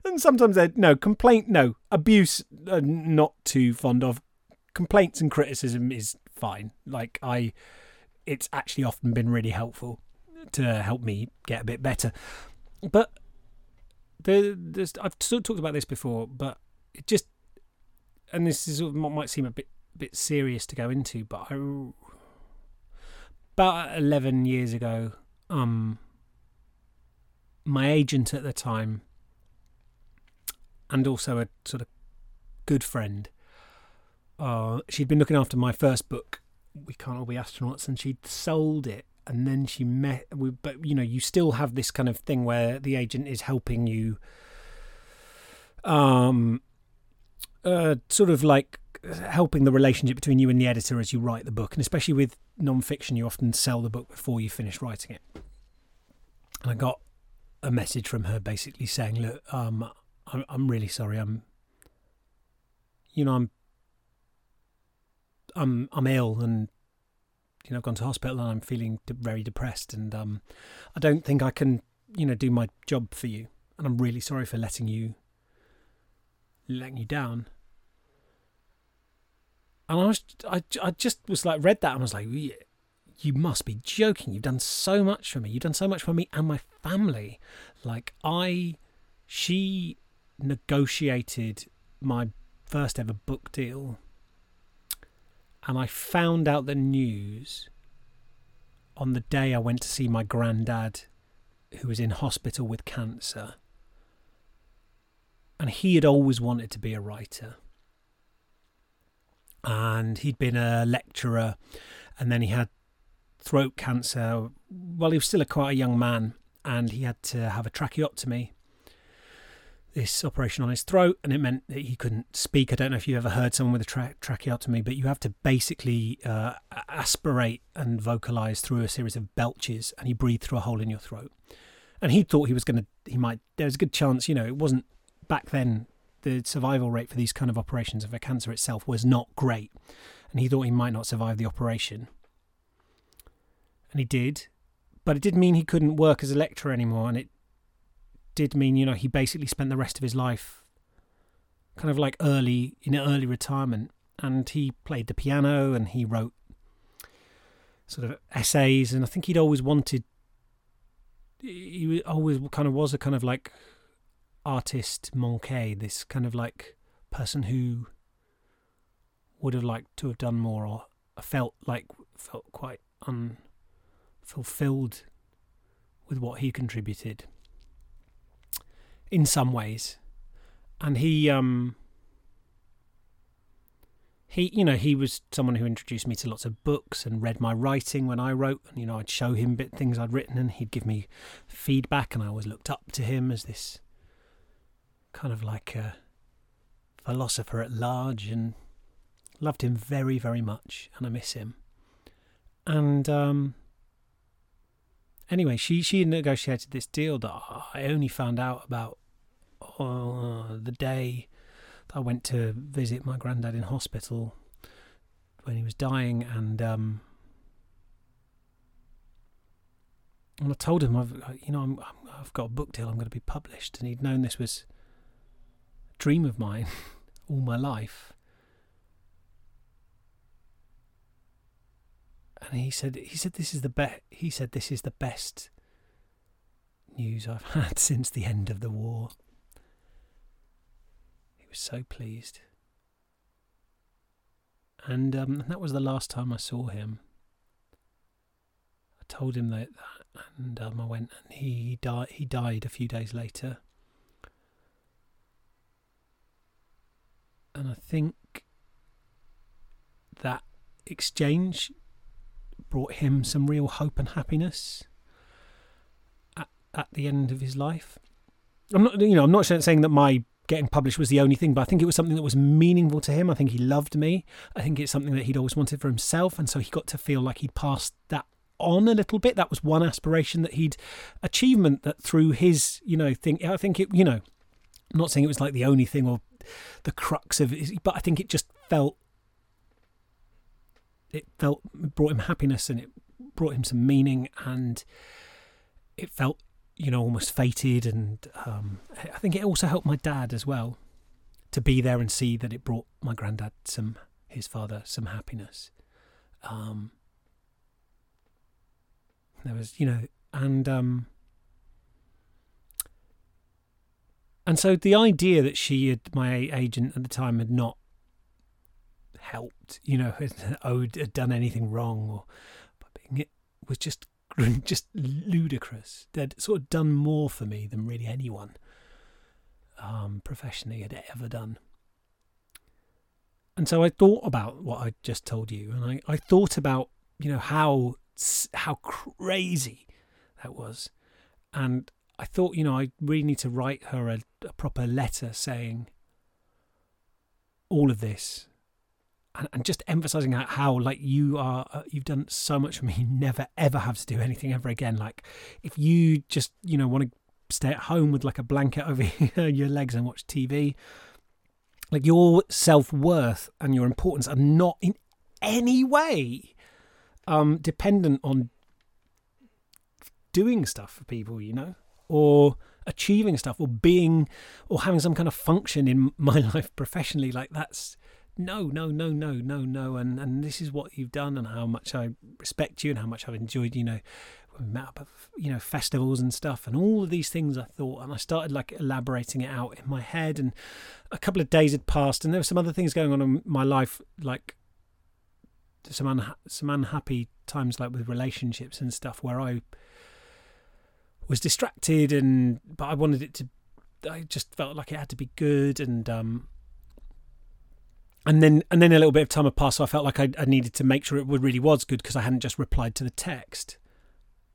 and sometimes they're no complaint, no abuse, uh, not too fond of. Complaints and criticism is fine. Like I, it's actually often been really helpful to help me get a bit better. But the, I've sort of talked about this before, but it just, and this is what might seem a bit bit serious to go into, but I about 11 years ago, um, my agent at the time, and also a sort of good friend, uh, she'd been looking after my first book, We Can't All Be Astronauts, and she'd sold it. And then she met, but you know, you still have this kind of thing where the agent is helping you, um, uh, sort of like helping the relationship between you and the editor as you write the book, and especially with non-fiction, you often sell the book before you finish writing it. And I got a message from her basically saying, "Look, um, I'm, I'm really sorry. I'm, you know, I'm, I'm, I'm ill, and you know, I've gone to hospital, and I'm feeling de- very depressed, and um, I don't think I can, you know, do my job for you, and I'm really sorry for letting you, letting you down." And I was, I, I just was like, read that and was like, you must be joking. You've done so much for me. You've done so much for me and my family. Like, I, she negotiated my first ever book deal. And I found out the news on the day I went to see my granddad, who was in hospital with cancer. And he had always wanted to be a writer and he'd been a lecturer and then he had throat cancer. Well he was still a quite a young man and he had to have a tracheotomy this operation on his throat and it meant that he couldn't speak. I don't know if you've ever heard someone with a tra- tracheotomy but you have to basically uh, aspirate and vocalize through a series of belches and you breathe through a hole in your throat. And he thought he was going to he might there was a good chance you know it wasn't back then the survival rate for these kind of operations of a cancer itself was not great. And he thought he might not survive the operation. And he did. But it did mean he couldn't work as a lecturer anymore. And it did mean you know he basically spent the rest of his life kind of like early in early retirement. And he played the piano and he wrote sort of essays. And I think he'd always wanted he always kind of was a kind of like artist manqué, this kind of like person who would have liked to have done more or felt like felt quite unfulfilled with what he contributed in some ways. And he um he you know he was someone who introduced me to lots of books and read my writing when I wrote and you know I'd show him bit things I'd written and he'd give me feedback and I always looked up to him as this kind of like a philosopher at large and loved him very very much and I miss him and um anyway she she negotiated this deal that I only found out about uh, the day that I went to visit my granddad in hospital when he was dying, and um, and I told him I've you know i have got a book deal. I'm going to be published, and he'd known this was dream of mine (laughs) all my life. And he said he said this is the best. He said this is the best news I've (laughs) had since the end of the war He was so pleased. And um, that was the last time I saw him. I told him that, that and um, I went, and he died. He died a few days later. And I think that exchange brought him some real hope and happiness at, at the end of his life. I'm not, you know, I'm not saying that my getting published was the only thing, but I think it was something that was meaningful to him. I think he loved me. I think it's something that he'd always wanted for himself. And so he got to feel like he'd passed that on a little bit. That was one aspiration that he'd achievement that through his, you know, thing. I think it, you know, I'm not saying it was like the only thing or the crux of it, but I think it just felt, it felt, it brought him happiness and it brought him some meaning and it felt you know, almost fated. And um, I think it also helped my dad as well to be there and see that it brought my granddad some, his father, some happiness. Um, there was, you know, and um, and so the idea that she had, my agent at the time, had not helped, you know, (laughs) had, had done anything wrong, or it was just (laughs) just ludicrous. They'd sort of done more for me than really anyone um, professionally had ever done. And so I thought about what I just told you, and I, I thought about you know how how crazy that was, and I thought you know I really need to write her a, a proper letter saying all of this and, and just emphasizing how, how like you are uh, you've done so much for me (laughs) you never ever have to do anything ever again. Like if you just you know want to stay at home with like a blanket over (laughs) your legs and watch tv like your self-worth and your importance are not in any way um dependent on doing stuff for people you know or achieving stuff or being or having some kind of function in (laughs) my life professionally like that's no, no, no, no, no, no, and and this is what you've done, and how much I respect you, and how much I've enjoyed, you know, we met up you know festivals and stuff, and all of these things I thought, and I started like elaborating it out in my head, and a couple of days had passed, and there were some other things going on in my life, like some unha- some unhappy times, like with relationships and stuff, where I was distracted, and but I wanted it to. I just felt like it had to be good, and um, and then and then a little bit of time had passed, so I felt like I, I needed to make sure it really was good because I hadn't just replied to the text.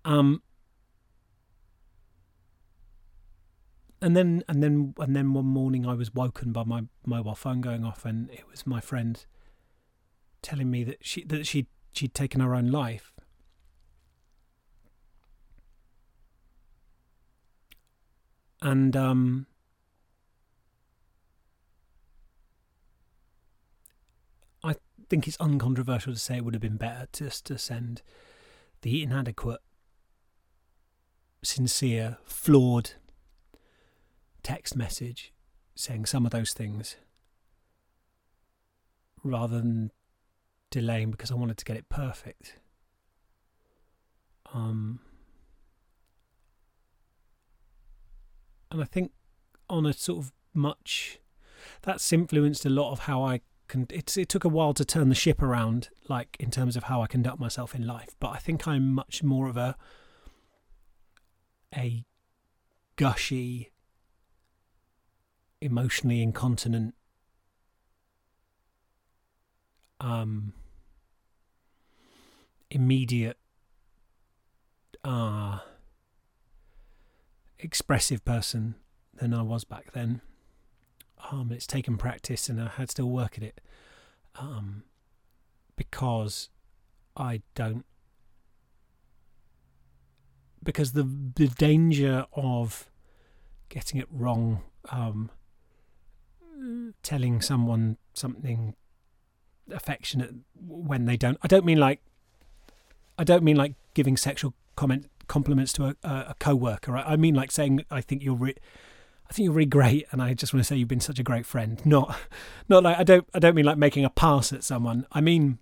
Um, and then and then and then one morning I was woken by my mobile phone going off, and it was my friend telling me that she that she she'd taken her own life. And um, I think it's uncontroversial to say it would have been better just to send the inadequate, sincere, flawed text message saying some of those things rather than delaying because I wanted to get it perfect. Um, and I think on a sort of much that's influenced a lot of how I can. It's it took a while to turn the ship around, like in terms of how I conduct myself in life. But I think I'm much more of a a gushy, emotionally incontinent, um, immediate, uh, expressive person than I was back then. Um, it's taken practice, and I had still work at it. Um, because I don't. Because the the danger of getting it wrong, um, telling someone something affectionate when they don't. I don't mean like. I don't mean like giving sexual comment compliments to a, a co-worker. I mean like saying I think you're. Re- I think you're really great, and I just want to say you've been such a great friend. Not, (laughs) not like I don't. I don't mean like making a pass at someone. I mean,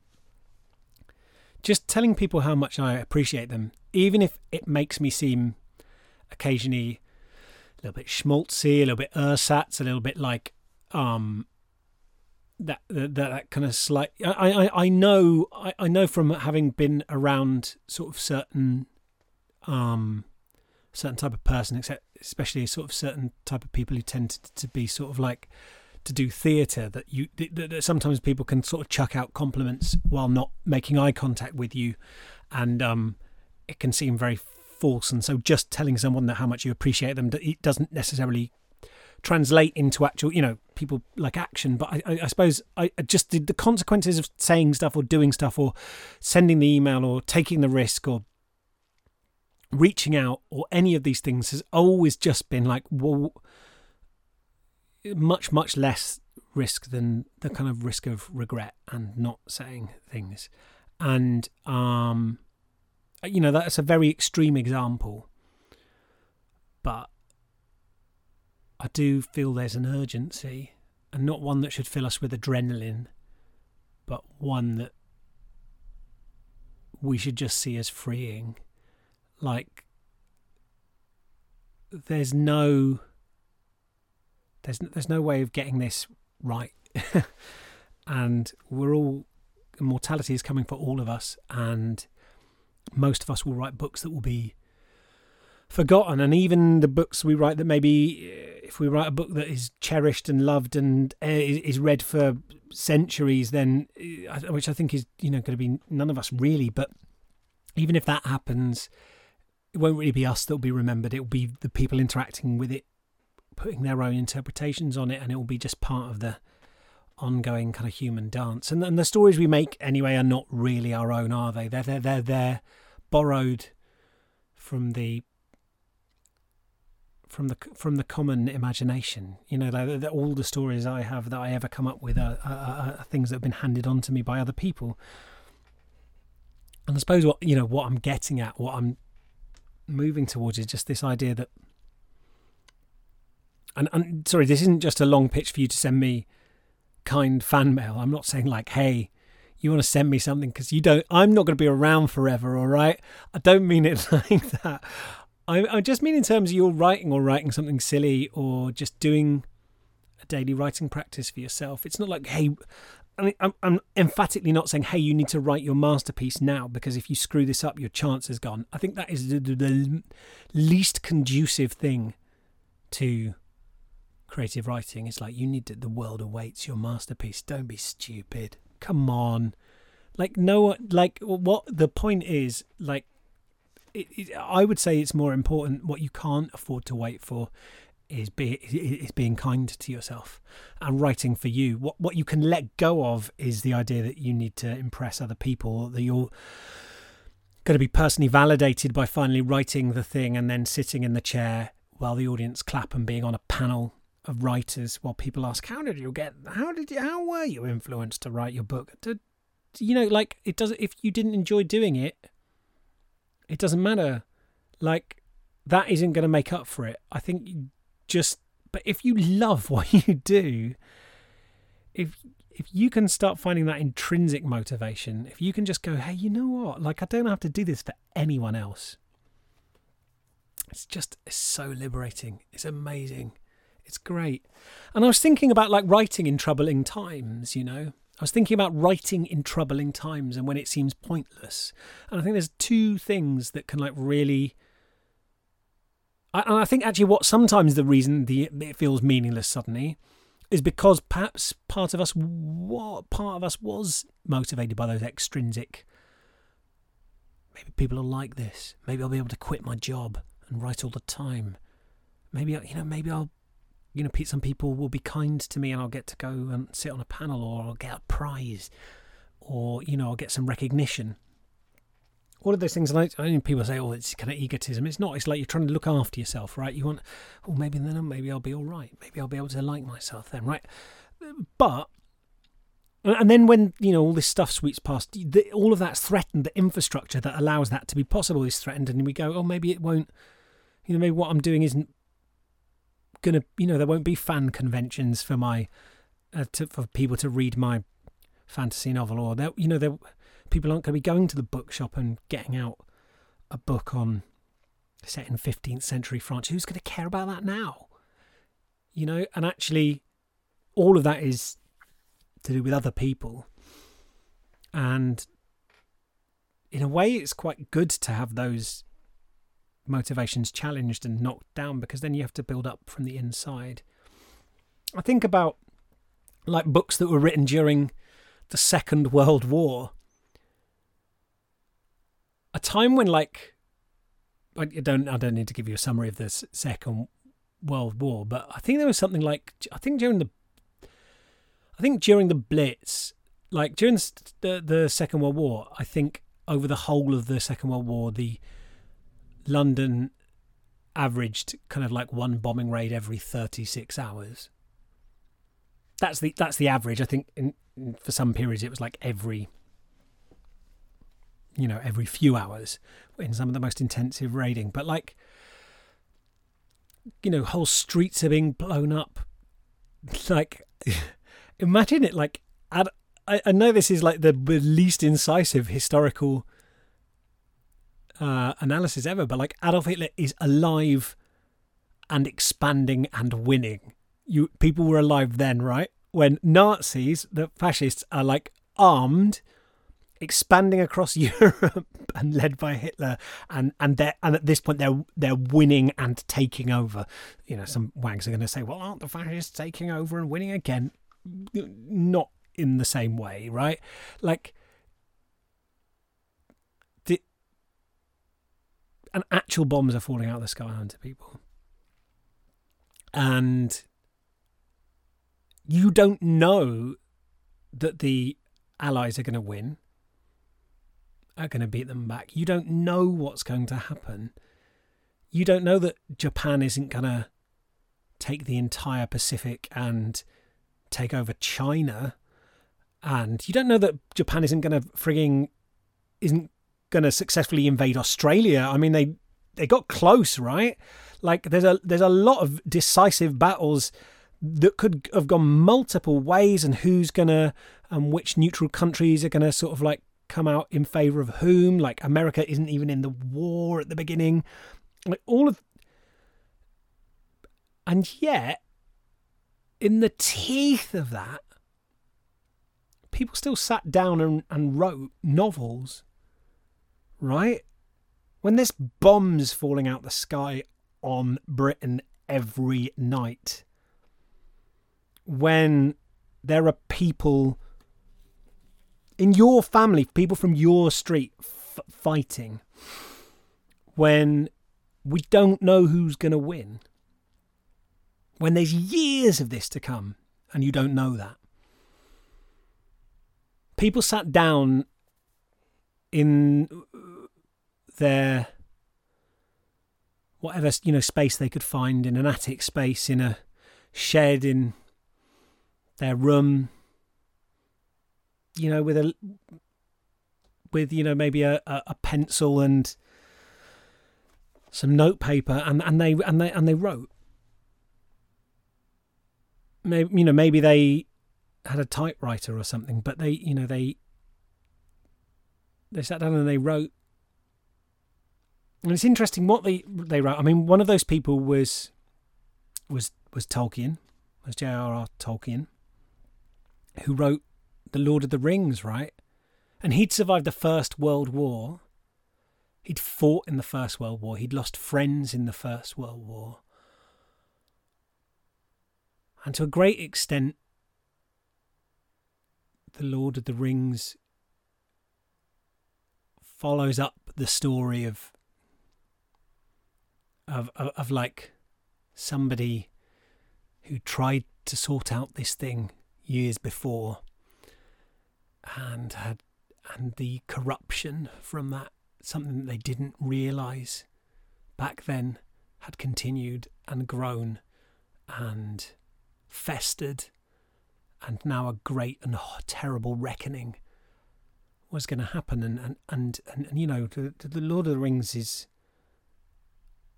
just telling people how much I appreciate them, even if it makes me seem occasionally a little bit schmaltzy, a little bit ersatz, a little bit like um that that, that kind of slight. I I I know I, I know from having been around sort of certain um certain type of person, except especially sort of certain type of people who tend to, to be sort of like to do theatre that you that, that sometimes people can sort of chuck out compliments while not making eye contact with you. And um it can seem very false. And so just telling someone that how much you appreciate them it doesn't necessarily translate into actual you know people like action. But i, I, suppose i just the, the consequences of saying stuff or doing stuff or sending the email or taking the risk or reaching out or any of these things has always just been like well much much less risk than the kind of risk of regret and not saying things. And um you know that's a very extreme example but i do feel there's an urgency and not one that should fill us with adrenaline but one that we should just see as freeing like there's no there's there's no way of getting this right. (laughs) And we're all mortality is coming for all of us and most of us will write books that will be forgotten. And even the books we write that maybe eh, if we write a book that is cherished and loved and uh, is read for centuries then uh, which i think is you know going to be none of us really but even if that happens it won't really be us that will be remembered. It will be the people interacting with it, putting their own interpretations on it, and it will be just part of the ongoing kind of human dance. And, and the stories we make anyway are not really our own, are they? They're they're they're, they're borrowed from the from the from the common imagination. You know, that all the stories I have that I ever come up with are, are, are things that have been handed on to me by other people. And I suppose what you know what I'm getting at, what I'm moving towards is just this idea that and, and sorry, this isn't just a long pitch for you to send me kind fan mail. I'm not saying like, hey, you want to send me something because you don't. I'm not going to be around forever. All right, I don't mean it (laughs) like that. I, I just mean in terms of you're writing or writing something silly or just doing a daily writing practice for yourself. It's not like, hey, I mean, I'm, I'm emphatically not saying, hey, you need to write your masterpiece now because if you screw this up, your chance is gone. I think that is the, the least conducive thing to creative writing. It's like, you need to, the world awaits your masterpiece. Don't be stupid. Come on. Like, no, like, what the point is, like, it, it, I would say it's more important what you can't afford to wait for is be is being kind to yourself and writing for you. What what you can let go of is the idea that you need to impress other people, that you're going to be personally validated by finally writing the thing and then sitting in the chair while the audience clap and being on a panel of writers while people ask how did you get how did you how were you influenced to write your book? To, you know like it doesn't if you didn't enjoy doing it it doesn't matter. Like that isn't going to make up for it. I think just but if you love (laughs) what you do if if you can start finding that intrinsic motivation if you can just go hey you know what like i don't have to do this for anyone else it's just it's so liberating it's amazing it's great. And I was thinking about like writing in troubling times, you know. I was thinking about writing in troubling times and when it seems pointless. And I think there's two things that can like really and I think actually what sometimes the reason the it feels meaningless suddenly is because perhaps part of us what part of us was motivated by those extrinsic maybe people are like this maybe i'll be able to quit my job and write all the time maybe I, you know maybe i'll you know, some people will be kind to me and I'll get to go and sit on a panel or I'll get a prize or, you know, I'll get some recognition. All of those things, and I, I know people say, oh, it's kind of egotism. It's not. It's like you're trying to look after yourself, right? You want, oh, maybe then maybe I'll be all right. Maybe I'll be able to like myself then, right? But and then when you know all this stuff sweeps past, the, all of that's threatened. The infrastructure that allows that to be possible is threatened, and we go, oh, maybe it won't. You know, maybe what I'm doing isn't gonna you know there won't be fan conventions for my uh, to, for people to read my fantasy novel or there you know there people aren't going to be going to the bookshop and getting out a book on set in 15th century France who's going to care about that now you know and actually all of that is to do with other people and in a way it's quite good to have those motivations challenged and knocked down because then you have to build up from the inside. I think about like books that were written during the Second World War. A time when like I don't I don't need to give you a summary of the Second World War, but I think there was something like I think during the I think during the Blitz, like during the the Second World War, I think over the whole of the Second World War, the London averaged kind of like one bombing raid every 36 hours. That's the that's the average. I think in, for some periods it was like every you know every few hours in some of the most intensive raiding. But like you know whole streets are being blown up. (laughs) Like (laughs) imagine it like I, I know this is like the least incisive historical uh, analysis ever, but like Adolf Hitler is alive and expanding and winning. You people were alive then, right? When Nazis, the fascists, are like armed, expanding across (laughs) Europe and led by Hitler, and and they and at this point they're they're winning and taking over. You know, some wags are going to say, "Well, aren't the fascists taking over and winning again?" Not in the same way, right? Like and actual bombs are falling out of the sky onto people. And you don't know that the Allies are going to win, are going to beat them back. You don't know what's going to happen. You don't know that Japan isn't going to take the entire Pacific and take over China. And you don't know that Japan isn't going to frigging isn't going to successfully invade Australia. I mean, they they got close, right? Like there's a there's a lot of decisive battles that could have gone multiple ways, and who's gonna and which neutral countries are gonna sort of like come out in favor of whom. Like America isn't even in the war at the beginning. Like all of, and yet, in the teeth of that, people still sat down and, and wrote novels right? When there's bombs falling out the sky on Britain every night, when there are people in your family, people from your street f- fighting, when we don't know who's going to win, when there's years of this to come and you don't know that. People sat down in uh, their whatever you know space they could find in an attic space in a shed in their room you know with a with you know maybe a, a, pencil and some notepaper and and they and they and they wrote maybe you know maybe they had a typewriter or something but they you know they they sat down and they wrote and it's interesting what they they wrote. I mean, one of those people was was was Tolkien, was J.R.R. Tolkien, who wrote the Lord of the Rings, right? And he'd survived the First World War. He'd fought in the First World War. He'd lost friends in the First World War. And to a great extent, the Lord of the Rings follows up the story of of, of, of like somebody who tried to sort out this thing years before and had and the corruption from that something that they didn't realize back then had continued and grown and festered and now a great and terrible reckoning was going to happen. And and and, and, and you know the, lord of the rings is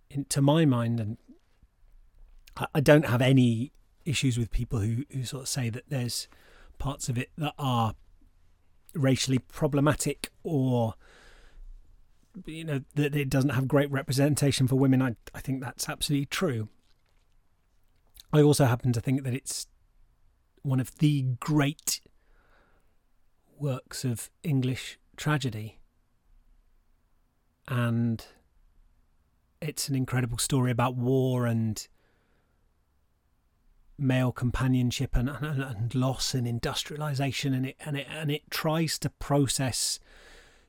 in, to my mind, and I, I don't have any issues with people who, who sort of say that there's parts of it that are racially problematic or you know that it doesn't have great representation for women I, I think that's absolutely true. I also happen to think that it's one of the great works of english tragedy. And it's an incredible story about war and male companionship and, and, and loss and industrialization and it and it and it tries to process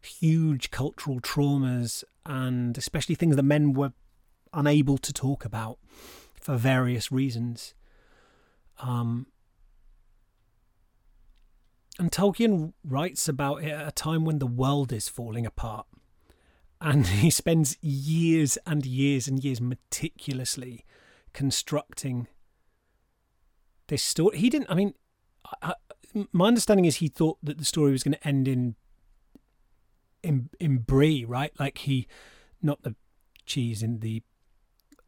huge cultural traumas and especially things that men were unable to talk about for various reasons. Um, and Tolkien writes about it at a time when the world is falling apart and (laughs) he spends years and years and years meticulously constructing this story. He didn't. I mean, I, my understanding is he thought that the story was going to end in in in Bree, right? Like he, not the cheese in the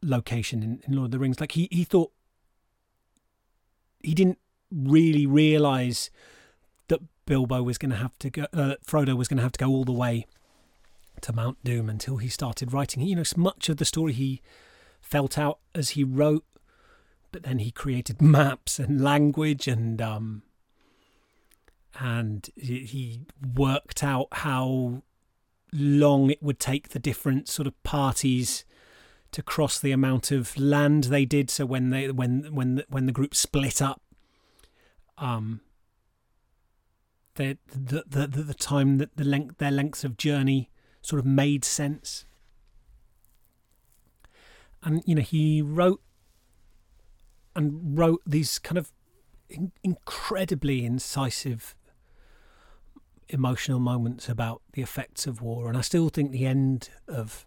location in, in Lord of the Rings. Like he he thought he didn't really realize that Bilbo was going to have to go. Uh, Frodo was going to have to go all the way to Mount Doom until he started writing. You know, much of the story he felt out as he wrote, but then he created maps and language and um, and he worked out how long it would take the different sort of parties to cross the amount of land they did. So when they when when when the group split up, um, the the the, the time that the length their lengths of journey sort of made sense. And, you know, he wrote and wrote these kind of in- incredibly incisive emotional moments about the effects of war. And I still think the end of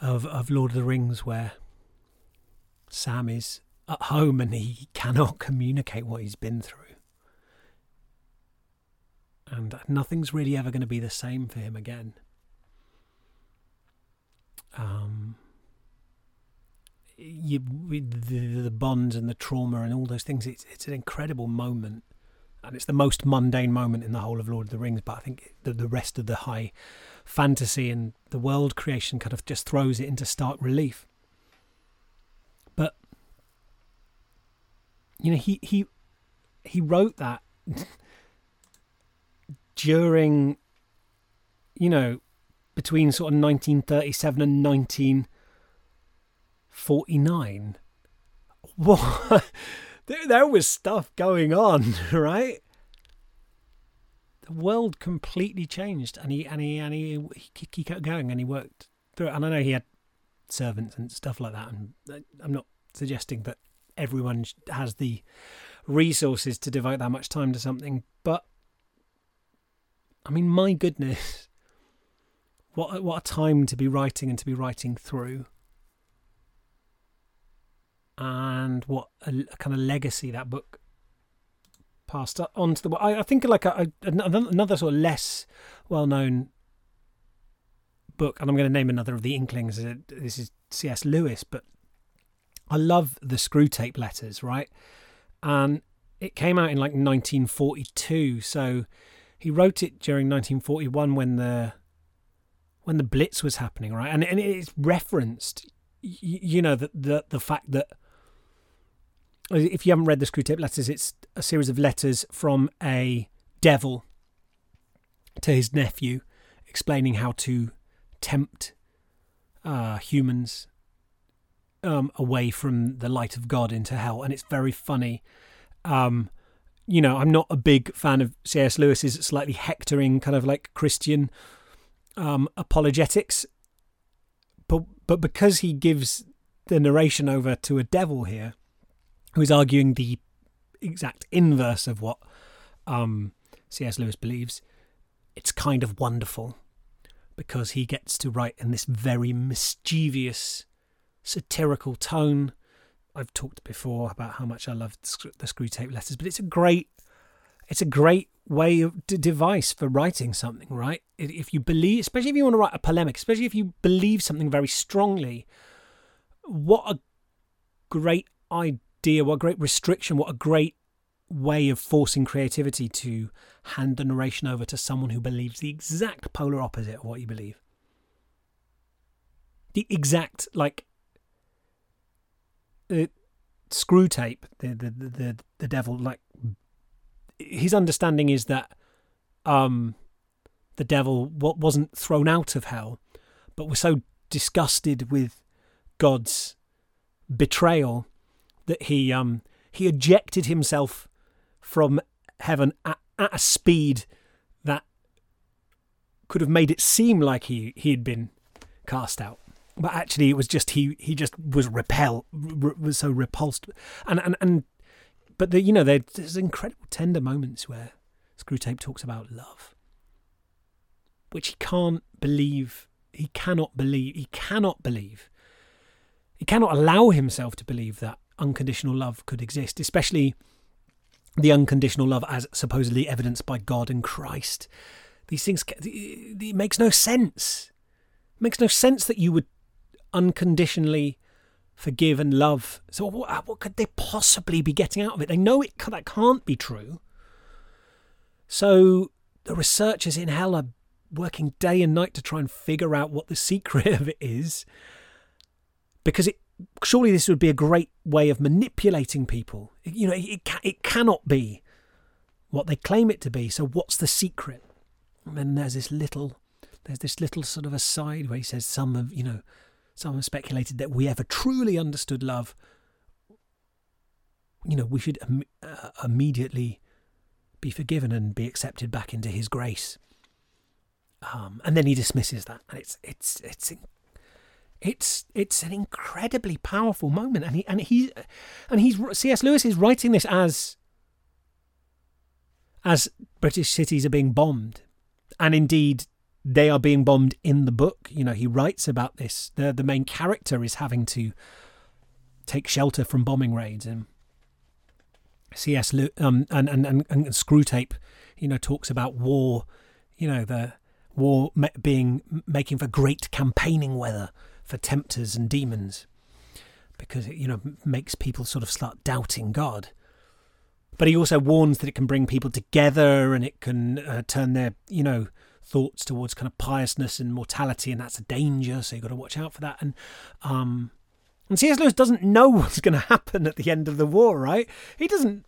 of of Lord of the Rings, where Sam is at home and he (laughs) cannot communicate what he's been through, and nothing's really ever going to be the same for him again. Um, you, the, the bonds and the trauma and all those things. It's it's an incredible moment, and it's the most mundane moment in the whole of Lord of the Rings. But I think the the rest of the high fantasy and the world creation kind of just throws it into stark relief. But you know, he he he wrote that (laughs) during, you know, between sort of 1937 and 1949. What? (laughs) there, there was stuff going on, (laughs) right? The world completely changed, and he and he and he, he, he kept going, and he worked through it. And I know he had servants and stuff like that, and I'm not suggesting that everyone has the resources to devote that much time to something, but I mean, my goodness, what what a time to be writing and to be writing through. And what a, a kind of legacy that book passed on to the I, I think like a, a, another sort of less well known book, and I'm going to name another of the Inklings. This is C.S. Lewis, but I love the Screwtape Letters, right? And it came out in like 1942, so he wrote it during 1941 when the when the Blitz was happening, right? And and it's referenced, you know, the the the fact that if you haven't read the Screwtape Letters, it's a series of letters from a devil to his nephew, explaining how to tempt uh, humans um, away from the light of God into hell, and it's very funny. Um, you know, I'm not a big fan of C.S. Lewis's slightly hectoring kind of like Christian um, apologetics, but but because he gives the narration over to a devil here, who is arguing the exact inverse of what um, C.S. Lewis believes, it's kind of wonderful because he gets to write in this very mischievous, satirical tone. I've talked before about how much I love the Screwtape Letters, but it's a great, it's a great way of device for writing something, right? If you believe, especially if you want to write a polemic, especially if you believe something very strongly, what a great idea, what a great restriction, what a great way of forcing creativity to hand the narration over to someone who believes the exact polar opposite of what you believe. The exact, like, uh, Screwtape, the, the, the, the devil, like, his understanding is that um, the devil what wasn't thrown out of hell, but was so disgusted with God's betrayal that he um, he ejected himself from heaven at, at a speed that could have made it seem like he he had been cast out. But actually it was just he he just was repel was so repulsed. And and and but the, you know there's incredible tender moments where Screwtape talks about love which he can't believe. He cannot believe he cannot believe. He cannot allow himself to believe that unconditional love could exist especially the unconditional love as supposedly evidenced by God and Christ. These things, it makes no sense. It makes no sense that you would unconditionally forgive and love. So what, uh, what could they possibly be getting out of it? They know it that can't be true. So the researchers in hell are working day and night to try and figure out what the secret (laughs) of it is because it surely this would be a great way of manipulating people. You know, it, it cannot be what they claim it to be. So what's the secret? And then there's this little, there's this little sort of aside where he says some have, you know, some have speculated that we ever truly understood love. You know, we should Im- uh, immediately be forgiven and be accepted back into His grace. Um, and then he dismisses that, and it's it's it's it's it's an incredibly powerful moment, and he and he and he's C.S. Lewis is writing this as as British cities are being bombed, and indeed they are being bombed in the book. You know, he writes about this. the The main character is having to take shelter from bombing raids, and C.S. Lewis um, and, and and and Screwtape, you know, talks about war. You know, the war being making for great campaigning weather for tempters and demons because it, you know, makes people sort of start doubting God. But he also warns that it can bring people together and it can uh, turn their, you know, thoughts towards kind of piousness and mortality, and that's a danger. So you've got to watch out for that. And um, and C.S. Lewis doesn't know (laughs) what's going to happen at the end of the war, right? He doesn't.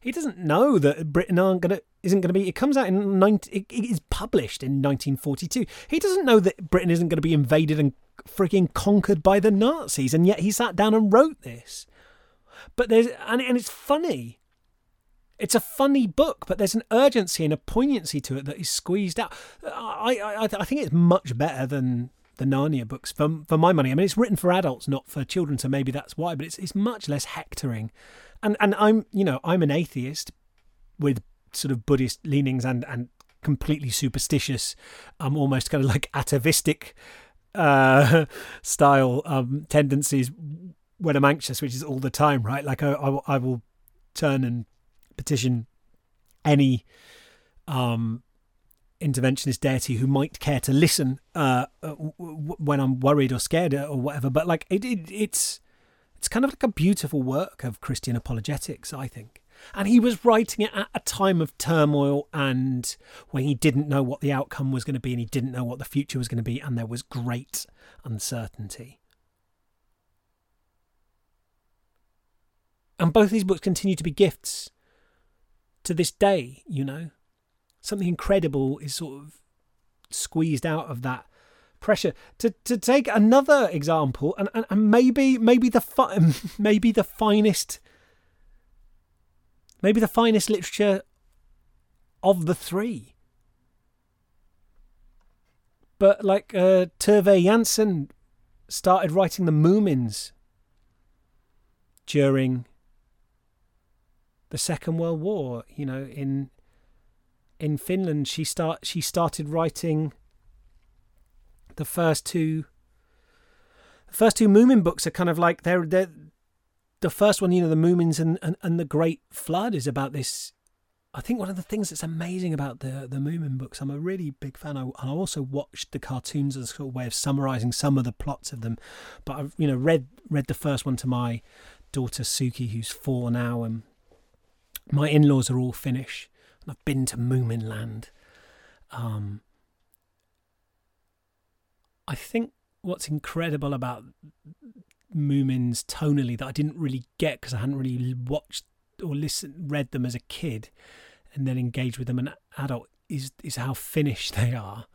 He doesn't know that Britain aren't going to isn't going to be. It comes out in 19, it, it is published in 1942. He doesn't know that Britain isn't going to be invaded and freaking conquered by the Nazis, and yet he sat down and wrote this. But there's and, and it's funny. It's a funny book, but there's an urgency and a poignancy to it that is squeezed out. I I, I think it's much better than the Narnia books for for my money. I mean, it's written for adults, not for children, so maybe that's why. But it's it's much less hectoring, and and I'm you know I'm an atheist with sort of Buddhist leanings and and completely superstitious. I'm almost kind of like atavistic uh, (laughs) style um, tendencies when I'm anxious, which is all the time, right? Like I, I, I will turn and petition any um, interventionist deity who might care to listen uh, uh when I'm worried or scared or whatever. But like it, it, it's it's kind of like a beautiful work of Christian apologetics, I think. And he was writing it at a time of turmoil and when he didn't know what the outcome was going to be and he didn't know what the future was going to be, and there was great uncertainty. And both these books continue to be gifts to this day, you know. Something incredible is sort of squeezed out of that pressure. To to take another example, and, and, and maybe maybe the fi- (laughs) maybe the finest maybe the finest literature of the three. But like uh, Tove Jansson started writing the Moomins during the Second World War. You know, in in Finland, she start she started writing the first two. The first two Moomin books are kind of like they're they're the first one. You know, the Moomins and, and and the Great Flood is about this. I think one of the things that's amazing about the the Moomin books, I'm a really big fan. I, I also watched the cartoons as a sort of way of summarising some of the plots of them. But I've you know read read the first one to my daughter Suki, who's four now, and my in-laws are all Finnish, and I've been to Moomin Land. Um, I think what's incredible about Moomins tonally that I didn't really get because I hadn't really watched or listened, read them as a kid, and then engaged with them an adult is is how finished (laughs) they are.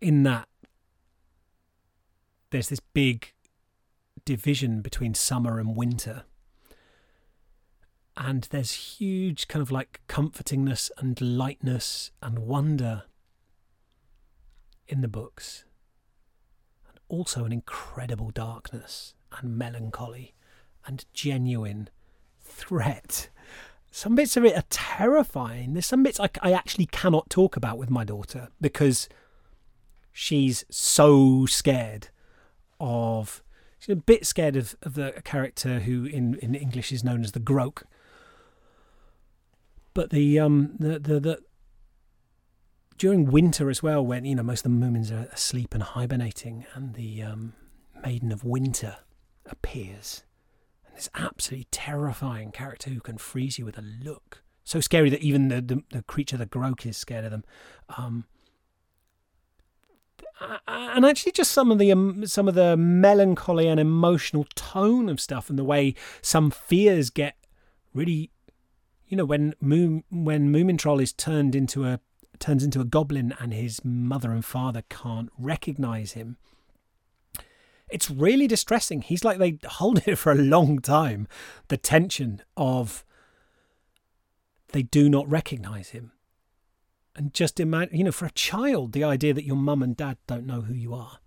In that there's this big division between summer and winter and there's huge kind of like comfortingness and lightness and wonder in the books and also an incredible darkness and melancholy and genuine threat. Some bits of it are terrifying. There's some bits I, I actually cannot talk about with my daughter because she's so scared of she's a bit scared of, of the character who in, in english is known as the groke. But the um the the, the during winter as well, when you know most of the Moomins are asleep and hibernating, and the um, Maiden of Winter appears, and this absolutely terrifying character who can freeze you with a look, so scary that even the the, the creature, the Groke, is scared of them. Um, and actually, just some of the um, some of the melancholy and emotional tone of stuff, and the way some fears get really you know when Moon when Moomin Troll is turned into a turns into a goblin and his mother and father can't recognize him. It's really distressing. He's like they hold it for a long time. The tension of they do not recognize him. And just imagine, you know, for a child, the idea that your mum and dad don't know who you are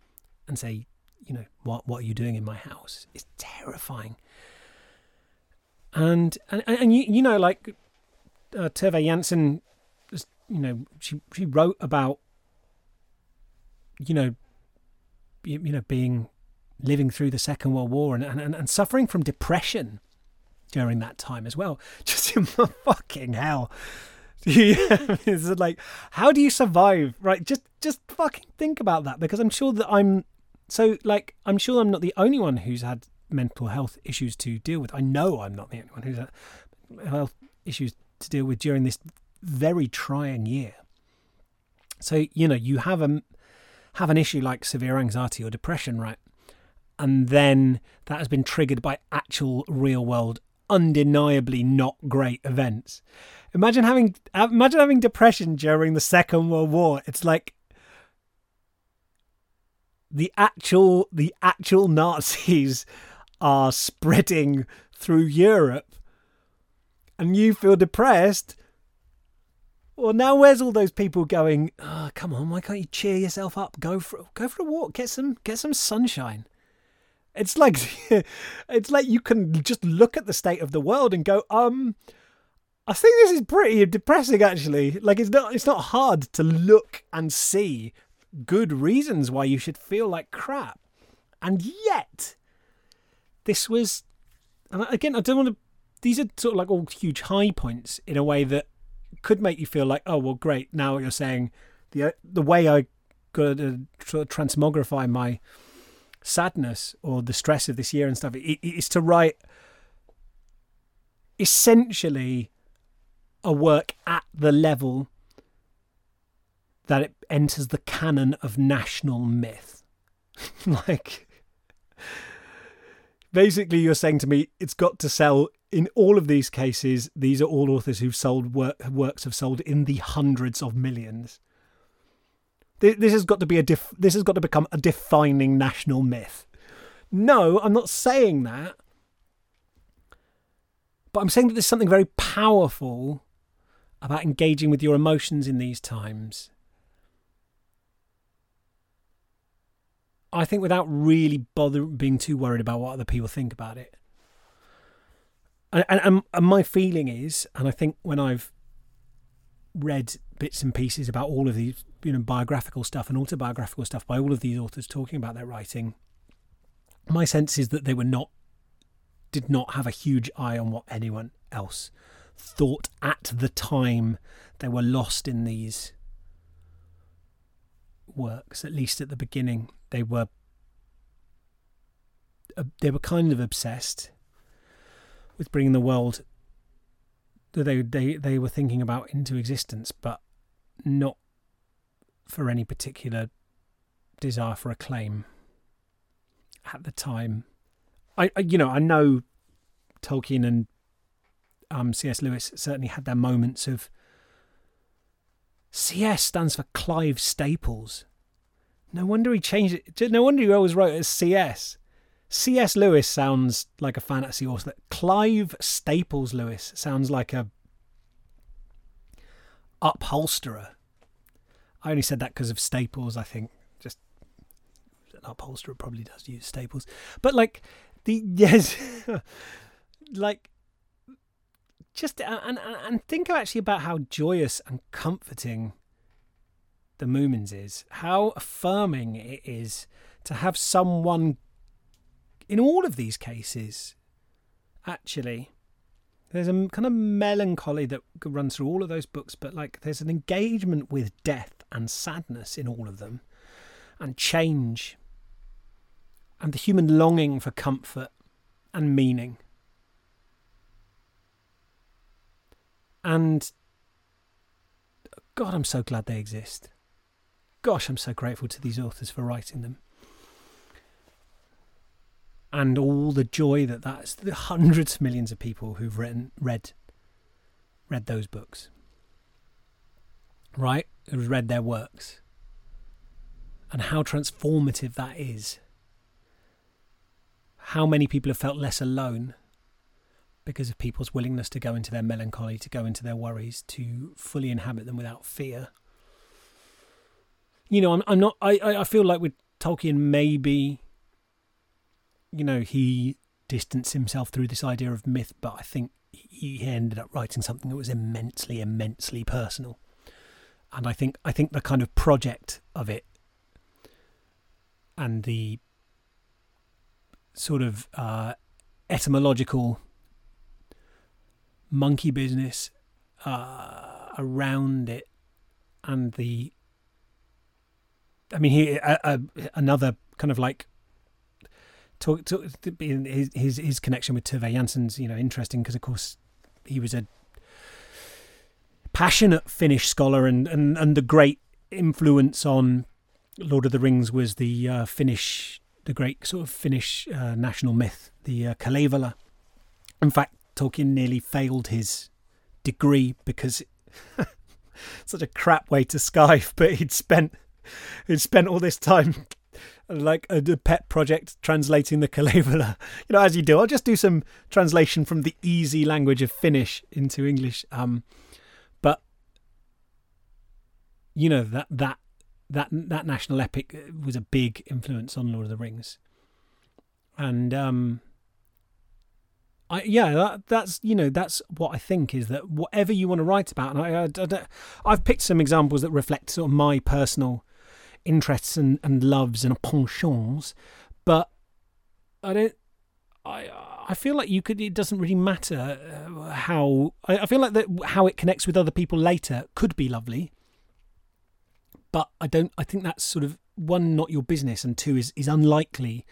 and say, you know, what what are you doing in my house is terrifying and and and you, you know like uh, Tove Jansson, you know she she wrote about you know you, you know being living through the Second World War and, and and suffering from depression during that time as well. (laughs) Just in fucking hell. (laughs) it's like how do you survive right just just fucking think about that because i'm sure that i'm so like i'm sure i'm not the only one who's had mental health issues to deal with. I know I'm not the only one who's had mental health issues to deal with during this very trying year. So you know you have a have an issue like severe anxiety or depression, right? And then that has been triggered by actual real world, undeniably not great events. Imagine having uh, imagine having depression during the Second World War. It's like the actual the actual Nazis (laughs) are spreading through Europe and you feel depressed, well, now where's all those people going? Oh, come on, why can't you cheer yourself up? Go for go for a walk, get some get some sunshine. It's like (laughs) it's like you can just look at the state of the world and go, um, I think this is pretty depressing actually. Like it's not it's not hard to look and see good reasons why you should feel like crap. And yet this was, and again, I don't want to. These are sort of like all huge high points in a way that could make you feel like, oh well, great. Now you're saying the the way I got to transmogrify my sadness or the stress of this year and stuff it's to write essentially a work at the level that it enters the canon of national myth. (laughs) like, basically, you're saying to me, it's got to sell. In all of these cases, these are all authors who've sold work, works have sold in the hundreds of millions. This has got to be a def- this has got to become a defining national myth. No, I'm not saying that. But I'm saying that there's something very powerful about engaging with your emotions in these times. I think without really bother being too worried about what other people think about it. And, and, and my feeling is, and I think when I've read bits and pieces about all of these, you know, biographical stuff and autobiographical stuff by all of these authors talking about their writing, my sense is that they were not, did not have a huge eye on what anyone else thought at the time they were lost in these works. At least at the beginning, they were uh, they were kind of obsessed with bringing the world that they they they were thinking about into existence, but not for any particular desire for acclaim at the time. I, I you know I know Tolkien and um, C.S. Lewis certainly had their moments of. CS stands for Clive Staples. No wonder he changed it. No wonder he always wrote it as CS. C.S. Lewis sounds like a fantasy author. Clive Staples Lewis sounds like a upholsterer. I only said that because of Staples, I think. Just an upholsterer probably does use Staples. But like the (laughs) yes like just uh, and, and and think actually about how joyous and comforting the Moomins is. How affirming it is to have someone in all of these cases, actually, there's a kind of melancholy that runs through all of those books, but like there's an engagement with death and sadness in all of them, and change, and the human longing for comfort and meaning. And God, I'm so glad they exist. Gosh, I'm so grateful to these authors for writing them and all the joy that that's the hundreds of millions of people who've written read read those books. Right? Who've read their works. And how transformative that is. How many people have felt less alone because of people's willingness to go into their melancholy to go into their worries to fully inhabit them without fear. You know i'm, I'm not I, I feel like with tolkien maybe you know, he distanced himself through this idea of myth, but I think he ended up writing something that was immensely, immensely personal. And I think I think the kind of project of it and the sort of uh, etymological monkey business uh, around it and the I mean, he uh, uh, another kind of like talk, talk his, his his connection with Tove Jansson's you know interesting because of course he was a passionate Finnish scholar and and and the great influence on Lord of the Rings was the uh, Finnish the great sort of Finnish uh, national myth the uh, Kalevala. In fact, Tolkien nearly failed his degree because (laughs) such a crap way to Skype, but he'd spent he'd spent all this time like a, pet project translating the Kalevala. (laughs) You know, as you do, I'll just do some translation from the easy language of Finnish into English. Um, but you know that that that that national epic was a big influence on Lord of the Rings, and um, I yeah that, that's you know that's what I think is that whatever you want to write about, and I, I, I've picked some examples that reflect sort of my personal interests and, and loves and penchants, but I don't. I I feel like you could. It doesn't really matter uh, how. I, I feel like that how it connects with other people later could be lovely, but I don't. I think that's sort of one, not your business, and two is is unlikely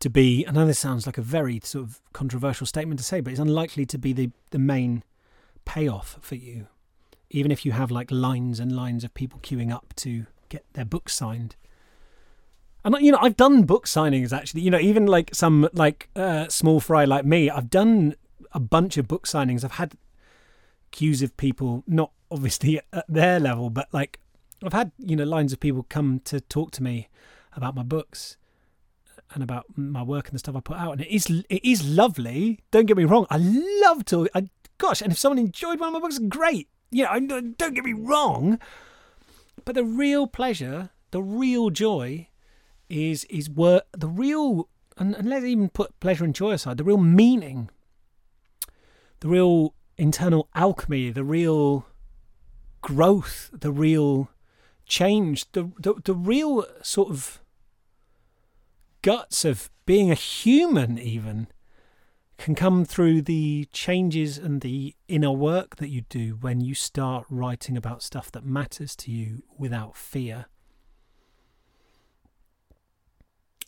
to be. I know this sounds like a very sort of controversial statement to say, but it's unlikely to be the the main payoff for you, even if you have like lines and lines of people queuing up to get their books signed. And you know, I've done book signings actually. You know, even like some like uh, small fry like me, I've done a bunch of book signings. I've had queues of people, not obviously (laughs) at their level, but like I've had you know lines of people come to talk to me about my books and about my work and the stuff I put out, and it is it is lovely. Don't get me wrong, I love to. I, gosh, and if someone enjoyed one of my books, great. You know, don't get me wrong, but the real pleasure, the real joy is is work the real and, and let's even put pleasure and joy aside the real meaning the real internal alchemy the real growth the real change the, the the real sort of guts of being a human even can come through the changes and the inner work that you do when you start writing about stuff that matters to you without fear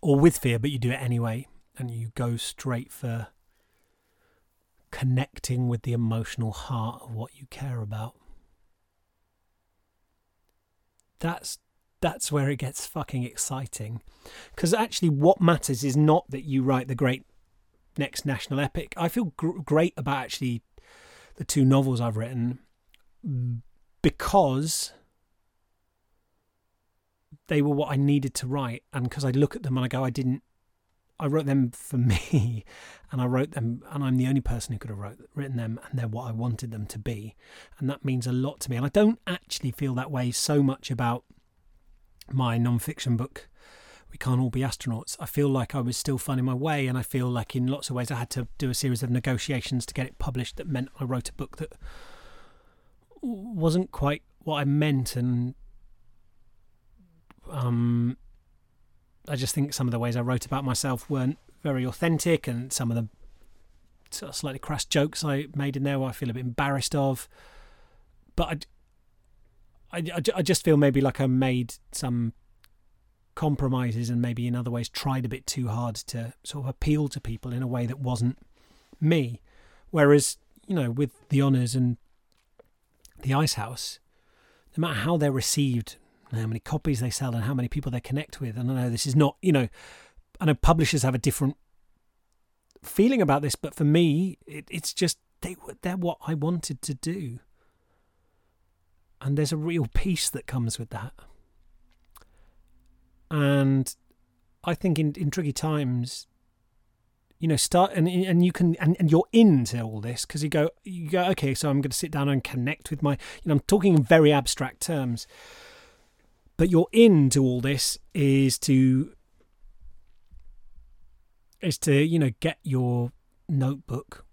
or with fear, but you do it anyway, and you go straight for connecting with the emotional heart of what you care about. That's that's where it gets fucking exciting. Because actually, what matters is not that you write the great next national epic. I feel gr- great about actually the two novels I've written because they were what I needed to write, and because I look at them and I go, I didn't. I wrote them for (laughs) me, and I wrote them, and I'm the only person who could have wrote, written them, and they're what I wanted them to be, and that means a lot to me. And I don't actually feel that way so much about my non-fiction book. We can't all be astronauts. I feel like I was still finding my way, and I feel like in lots of ways I had to do a series of negotiations to get it published. That meant I wrote a book that wasn't quite what I meant, and um, I just think some of the ways I wrote about myself weren't very authentic, and some of the sort of slightly crass jokes I made in there, I feel a bit embarrassed of. But I, I, I just feel maybe like I made some compromises and maybe in other ways tried a bit too hard to sort of appeal to people in a way that wasn't me. Whereas, you know, with the honours and the Ice House, no matter how they're received how many copies they sell and how many people they connect with. And I know this is not, you know, I know publishers have a different feeling about this, but for me, it, it's just they they're what I wanted to do, and there's a real peace that comes with that. And I think in in tricky times, you know, start and and you can and, and you're into all this because you go you go okay, so I'm going to sit down and connect with my you know I'm talking in very abstract terms. But your in to all this is to is to you know get your notebook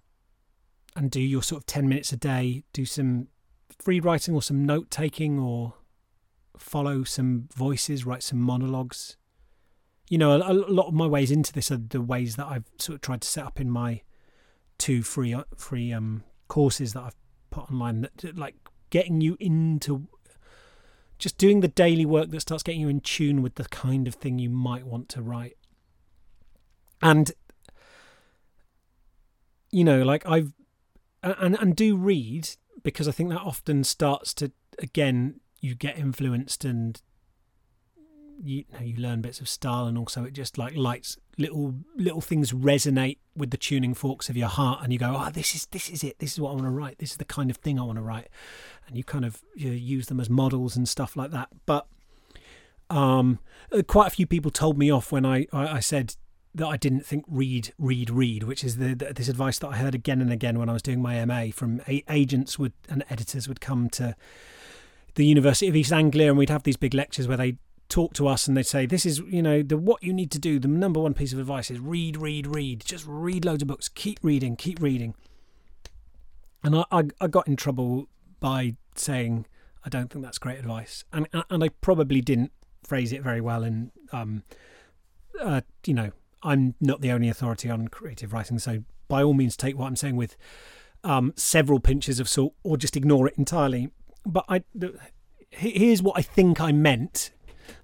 and do your sort of 10 minutes a day do some free writing or some note taking or follow some voices write some monologues you know a, a, lot of my ways into this are the ways that i've sort of tried to set up in my two free uh, free um courses that i've put online that like getting you into just doing the daily work that starts getting you in tune with the kind of thing you might want to write. And you know, like I've and and do read because I think that often starts to again you get influenced and you, know, you learn bits of style and also it just like lights little little things resonate with the tuning forks of your heart and you go oh this is this is it. This is what I want to write. This is the kind of thing I want to write. And you kind of you use them as models and stuff like that. But um uh, quite a few people told me off when I I, I said that I didn't think read, read, read, which is the, the, this advice that I heard again and again when I was doing my MA from a, agents would and editors would come to the University of East Anglia and we'd have these big lectures where they talk to us and they'd say this is you know the what you need to do the number one piece of advice is read read read. Just read loads of books. Keep reading keep reading. And I, I, I got in trouble by saying I don't think that's great advice. And and I probably didn't phrase it very well and um uh, you know I'm not the only authority on creative writing, so by all means take what I'm saying with um, several pinches of salt, or just ignore it entirely. But I here's what I think I meant,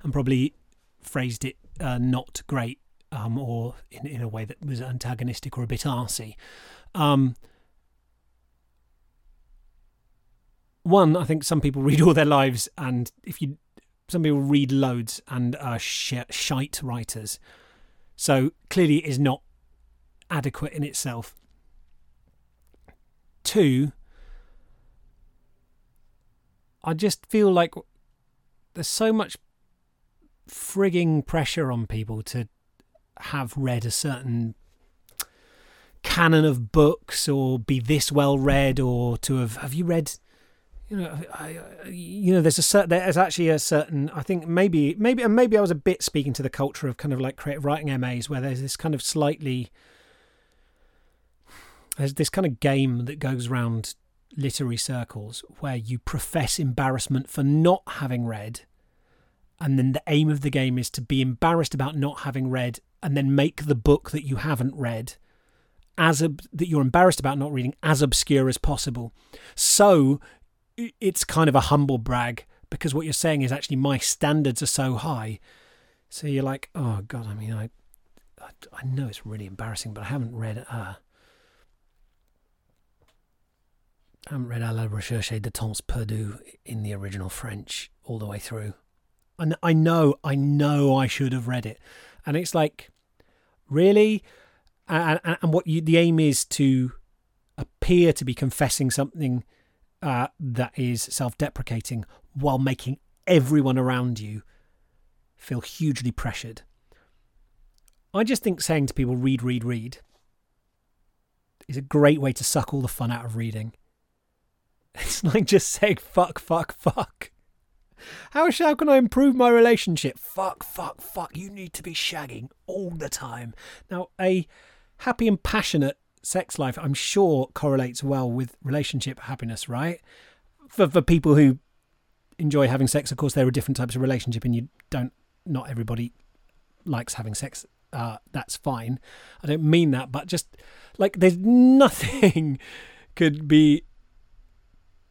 and probably phrased it uh, not great, um, or in, in a way that was antagonistic or a bit arsy. Um, one, I think some people (laughs) read all their lives, and if you, some people read loads and are sh- shite writers. So clearly, it is not adequate in itself. Two, I just feel like there's so much frigging pressure on people to have read a certain canon of books or be this well read or to have have you read you know I, I, you know there's a certain there's actually a certain I think maybe maybe and maybe I was a bit speaking to the culture of kind of like creative writing MAs where there's this kind of slightly there's this kind of game that goes around literary circles where you profess embarrassment for not having read and then the aim of the game is to be embarrassed about not having read and then make the book that you haven't read as ob- that you're embarrassed about not reading as obscure as possible. So it's kind of a humble brag because what you're saying is actually my standards are so high. So you're like oh god i mean i i, I know it's really embarrassing but i haven't read uh I haven't read À la recherche de temps perdu in the original French all the way through. And I know, I know I should have read it. And it's like, really? And, and, and what you, the aim is to appear to be confessing something uh, that is self deprecating while making everyone around you feel hugely pressured. I just think saying to people, read, read, read, is a great way to suck all the fun out of reading. (laughs) It's like just saying fuck, fuck, fuck. How, how can I improve my relationship? Fuck, fuck, fuck. You need to be shagging all the time. Now, a happy and passionate sex life, I'm sure, correlates well with relationship happiness, right? For, for people who enjoy having sex, of course, there are different types of relationship, and you don't, not everybody likes having sex. Uh, that's fine. I don't mean that, but just like there's (laughs) nothing could be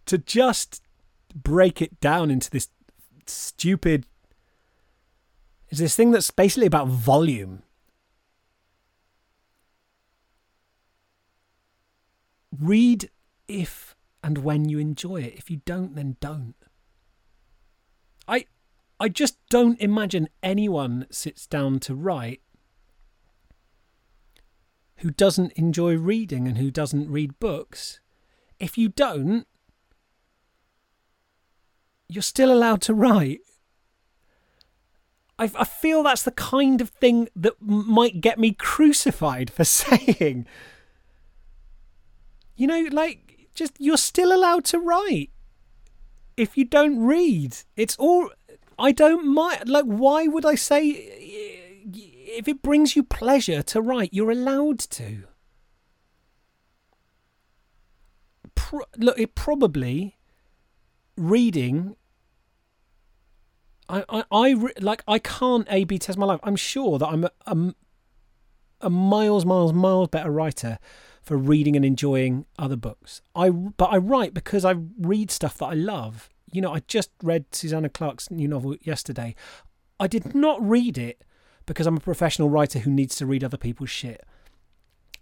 to just break it down into this stupid is this thing that's basically about volume. Read if and when you enjoy it. If you don't, then don't. I I just don't imagine anyone sits down to write who doesn't enjoy reading and who doesn't read books. If you don't, you're still allowed to write. I, I feel that's the kind of thing that might get me crucified for (laughs) saying. You know, like, just you're still allowed to write. If you don't read, it's all. I don't mind. Like, why would I say. If it brings you pleasure to write, you're allowed to. Pro- look, it probably reading I, I, I like I can't A B test my life. I'm sure that I'm a, a, a, miles, miles, miles better writer for reading and enjoying other books. I but I write because I read stuff that I love. You know, I just read Susanna Clarke's new novel yesterday. I did not read it because I'm a professional writer who needs to read other people's shit.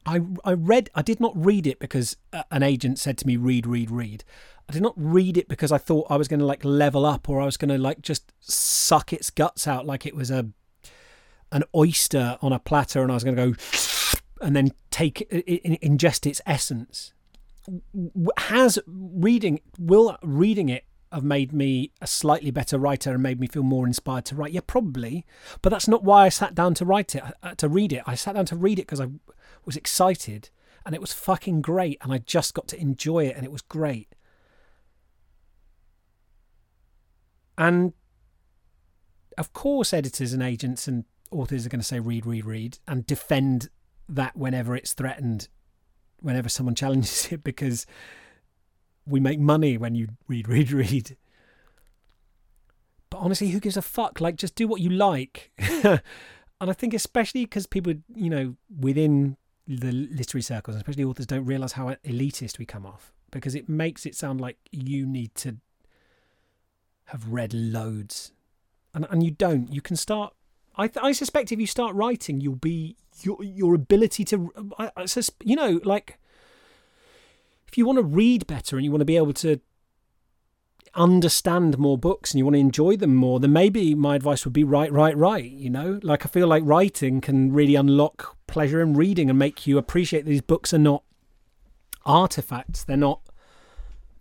I I read I did not read it because an agent said to me read read read. I did not read it because I thought I was going to like level up or I was going to like just suck its guts out like it was a an oyster on a platter and I was going to go and then take ingest its essence. Has reading will reading it have made me a slightly better writer and made me feel more inspired to write? Yeah, probably. But that's not why I sat down to write it, uh, to read it. I sat down to read it because I was excited and it was fucking great and I just got to enjoy it and it was great. And of course, editors and agents and authors are going to say read, read, read, and defend that whenever it's threatened, whenever someone (laughs) challenges it, because we make money when you read, read, read. But honestly, who gives a fuck? Like, just do what you like. (laughs) and I think especially because people, you know, within the literary circles, especially authors, don't realise how elitist we come off because it makes it sound like you need to have read loads, and and you don't. You can start. I I suspect if you start writing, you'll be your your ability to. I, I sus- you know, like if you want to read better and you want to be able to understand more books and you want to enjoy them more, then maybe my advice would be write, write, write. You know, like I feel like writing can really unlock pleasure in reading and make you appreciate these books are not artifacts. They're not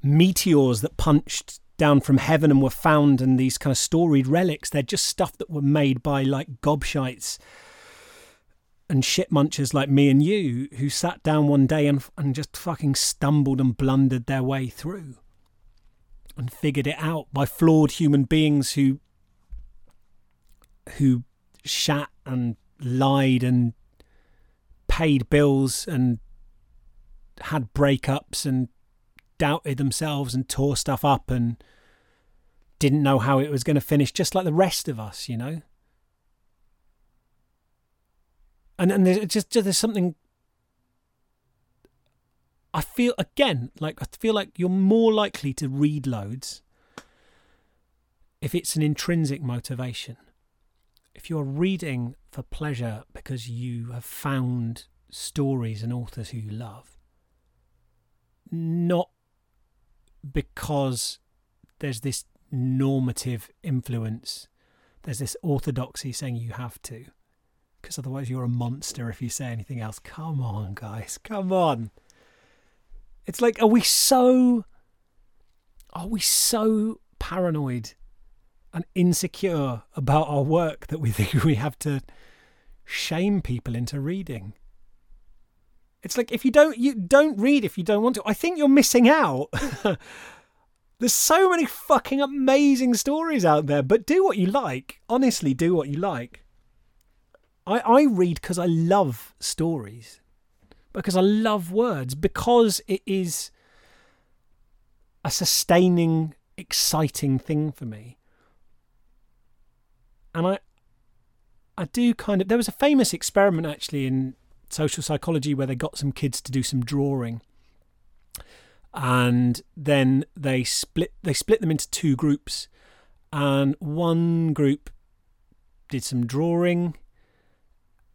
meteors that punched down from heaven and were found in these kind of storied relics. They're just stuff that were made by like gobshites and shit munchers like me and you who sat down one day and and just fucking stumbled and blundered their way through and figured it out by flawed human beings who who shat and lied and paid bills and had breakups and doubted themselves and tore stuff up and didn't know how it was going to finish just like the rest of us you know and and there's just, there's something I feel again like I feel like you're more likely to read loads if it's an intrinsic motivation. If you're reading for pleasure because you have found stories and authors who you love, not because there's this normative influence, there's this orthodoxy saying you have to, because otherwise you're a monster if you say anything else. Come on, guys, come on. It's like, are we so. Are we so paranoid and insecure about our work that we think (laughs) we have to shame people into reading? It's like if you don't you don't read if you don't want to. I think you're missing out. (laughs) There's so many fucking amazing stories out there, but do what you like. Honestly, do what you like. I, I read because I love stories because I love words, because it is a sustaining, exciting thing for me. And I I do kind of there was a famous experiment actually in social psychology where they got some kids to do some drawing. And then they split they split them into two groups and one group did some drawing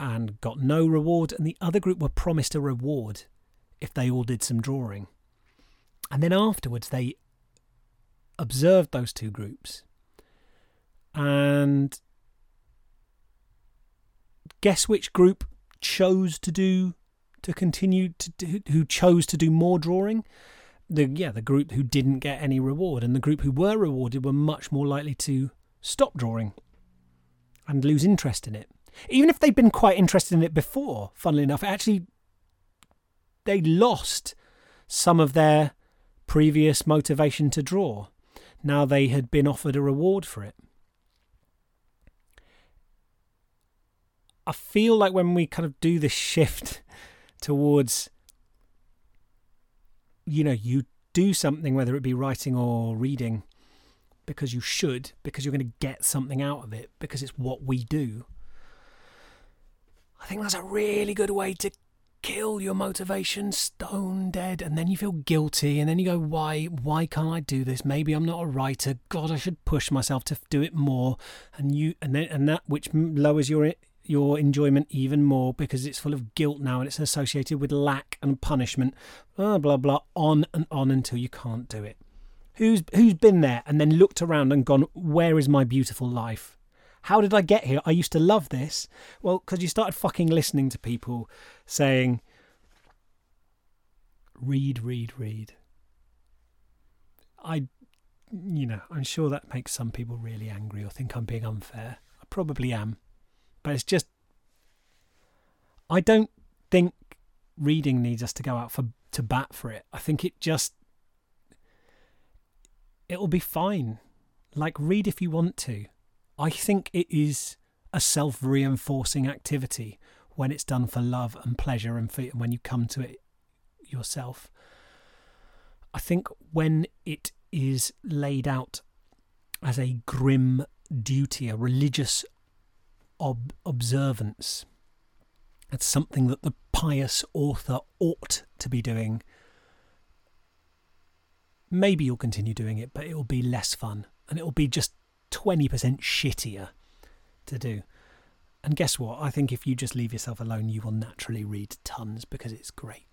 and got no reward, and the other group were promised a reward if they all did some drawing. And then afterwards, they observed those two groups and guess which group chose to do to continue to do, who chose to do more drawing the yeah the group who didn't get any reward and the group who were rewarded were much more likely to stop drawing and lose interest in it even if they'd been quite interested in it before, funnily enough, actually they lost some of their previous motivation to draw. Now they had been offered a reward for it. I feel like when we kind of do this shift towards, you know, you do something, whether it be writing or reading, because you should, because you're going to get something out of it, because it's what we do. I think that's a really good way to kill your motivation stone dead and then you feel guilty and then you go why why can't i do this? Maybe i'm not a writer. God i should push myself to do it more. And you and then and that which lowers your your enjoyment even more because it's full of guilt now and it's associated with lack and punishment blah blah blah on and on until you can't do it who's who's been there and then looked around and gone where is my beautiful life how did I get here? I used to love this. Well, because you started fucking listening to people saying, read, read, read. I, you know, I'm sure that makes some people really angry or think I'm being unfair. I probably am. But it's just, I don't think reading needs us to go out for to bat for it. I think it just it'll be fine. Like read if you want to. I think it is a self reinforcing activity when it's done for love and pleasure and for, when you come to it yourself. I think when it is laid out as a grim duty, a religious ob- observance. It's something that the pious author ought to be doing. Maybe you'll continue doing it, but it will be less fun and it will be just 20% shittier to do. And guess what? I think if you just leave yourself alone, you will naturally read tons because it's great.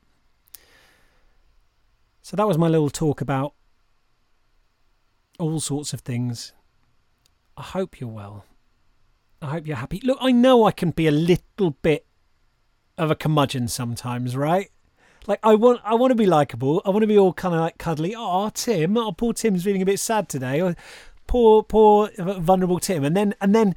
So that was my little talk about all sorts of things. I hope you're well. I hope you're happy. Look, I know I can be a little bit of a curmudgeon sometimes, right? Like I want, I want to be likable. I want to be all kind of like cuddly. Oh, Tim, oh, poor Tim's feeling a bit sad today. Or, poor, poor, uh, vulnerable Tim. And then, and then,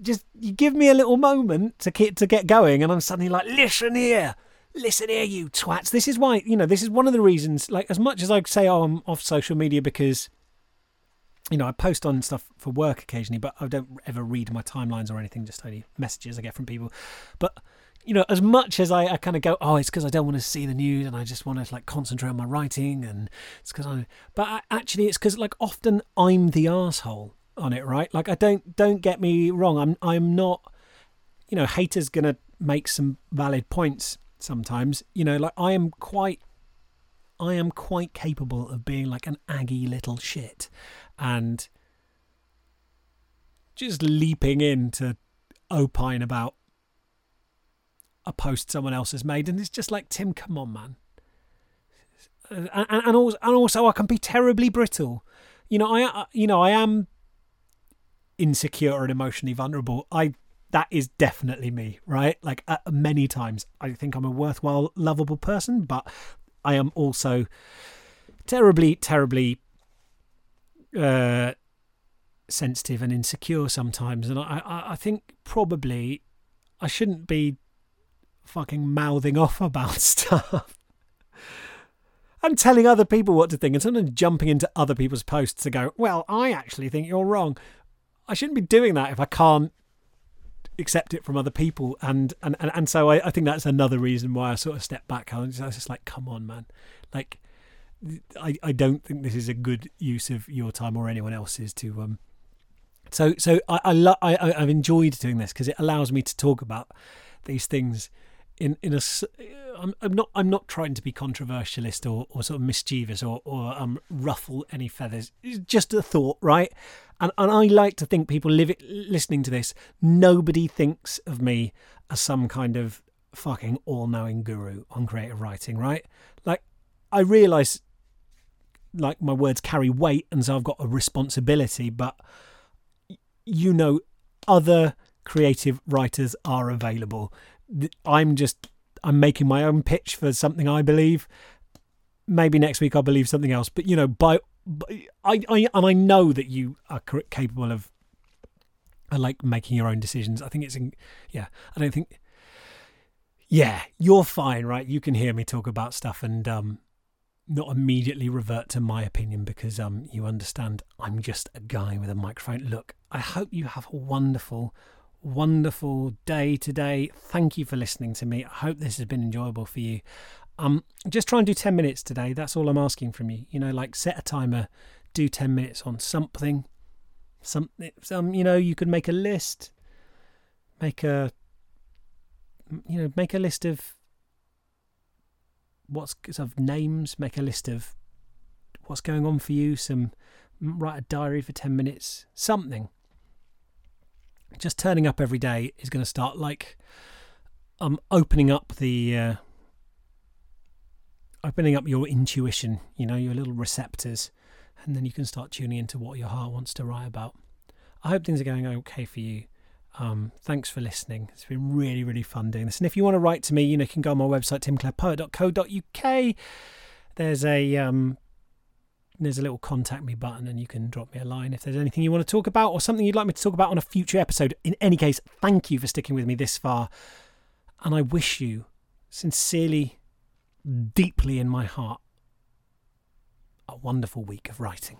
just you give me a little moment to get to get going, and I'm suddenly like, listen here, listen here, you twats. This is why you know. This is one of the reasons. Like as much as I say, oh, I'm off social media because you know, I post on stuff for work occasionally, but I don't ever read my timelines or anything, just only messages I get from people. But, you know, as much as I, I kind of go, oh, it's because I don't want to see the news and I just want to like concentrate on my writing and it's because I, but I, actually it's because like often I'm the asshole on it, right? Like I don't, don't get me wrong. I'm, I'm not, you know, haters going to make some valid points sometimes, you know, like I am quite I am quite capable of being like an aggy little shit and just leaping in to opine about a post someone else has made, and it's just like Tim, come on, man. And, and, and also, I can be terribly brittle. You know, I, you know, I am insecure and emotionally vulnerable. I that is definitely me, right? Like uh, many times, I think I'm a worthwhile, lovable person, but I am also terribly, terribly uh, sensitive and insecure sometimes, and I, I, I think probably I shouldn't be fucking mouthing off about (laughs) stuff. and telling other people what to think and sometimes jumping into other people's posts to go, well, I actually think you're wrong. I shouldn't be doing that if I can't accept it from other people. And and, and, and so I, I think that's another reason why I sort of step back. I was just like, come on, man. Like, I, I don't think this is a good use of your time or anyone else's to um so so I I, lo- I I've enjoyed doing this because it allows me to talk about these things in in a I'm, I'm not I'm not trying to be controversialist or, or sort of mischievous or or um ruffle any feathers. It's just a thought, right? And and I like to think people live it, listening to this. Nobody thinks of me as some kind of fucking all-knowing guru on creative writing, right? Like I realize like my words carry weight and so I've got a responsibility but you know other creative writers are available. I'm just I'm making my own pitch for something I believe. Maybe next week I'll believe something else but you know by, by I, I and I know that you are capable of I like making your own decisions. I think it's in, yeah I don't think yeah you're fine right? You can hear me talk about stuff and um not immediately revert to my opinion because um you understand I'm just a guy with a microphone. Look, I hope you have a wonderful, wonderful day today. Thank you for listening to me. I hope this has been enjoyable for you. Um, just try and do ten minutes today. That's all I'm asking from you. You know, like set a timer, do ten minutes on something. Something. Some. You know, you could make a list. Make a. You know, make a list of what's sort of names, make a list of what's going on for you, some write a diary for 10 minutes, something. Just turning up every day is going to start like um opening up the uh, opening up your intuition, you know, your little receptors, and then you can start tuning into what your heart wants to write about. I hope things are going okay for you. Um, thanks for listening. It's been really, really fun doing this. And if you want to write to me, you know, you can go on my website, timclarepoet.co.uk. There's a um, there's a little contact me button, and you can drop me a line if there's anything you want to talk about or something you'd like me to talk about on a future episode. In any case, thank you for sticking with me this far, and I wish you sincerely, deeply in my heart, a wonderful week of writing.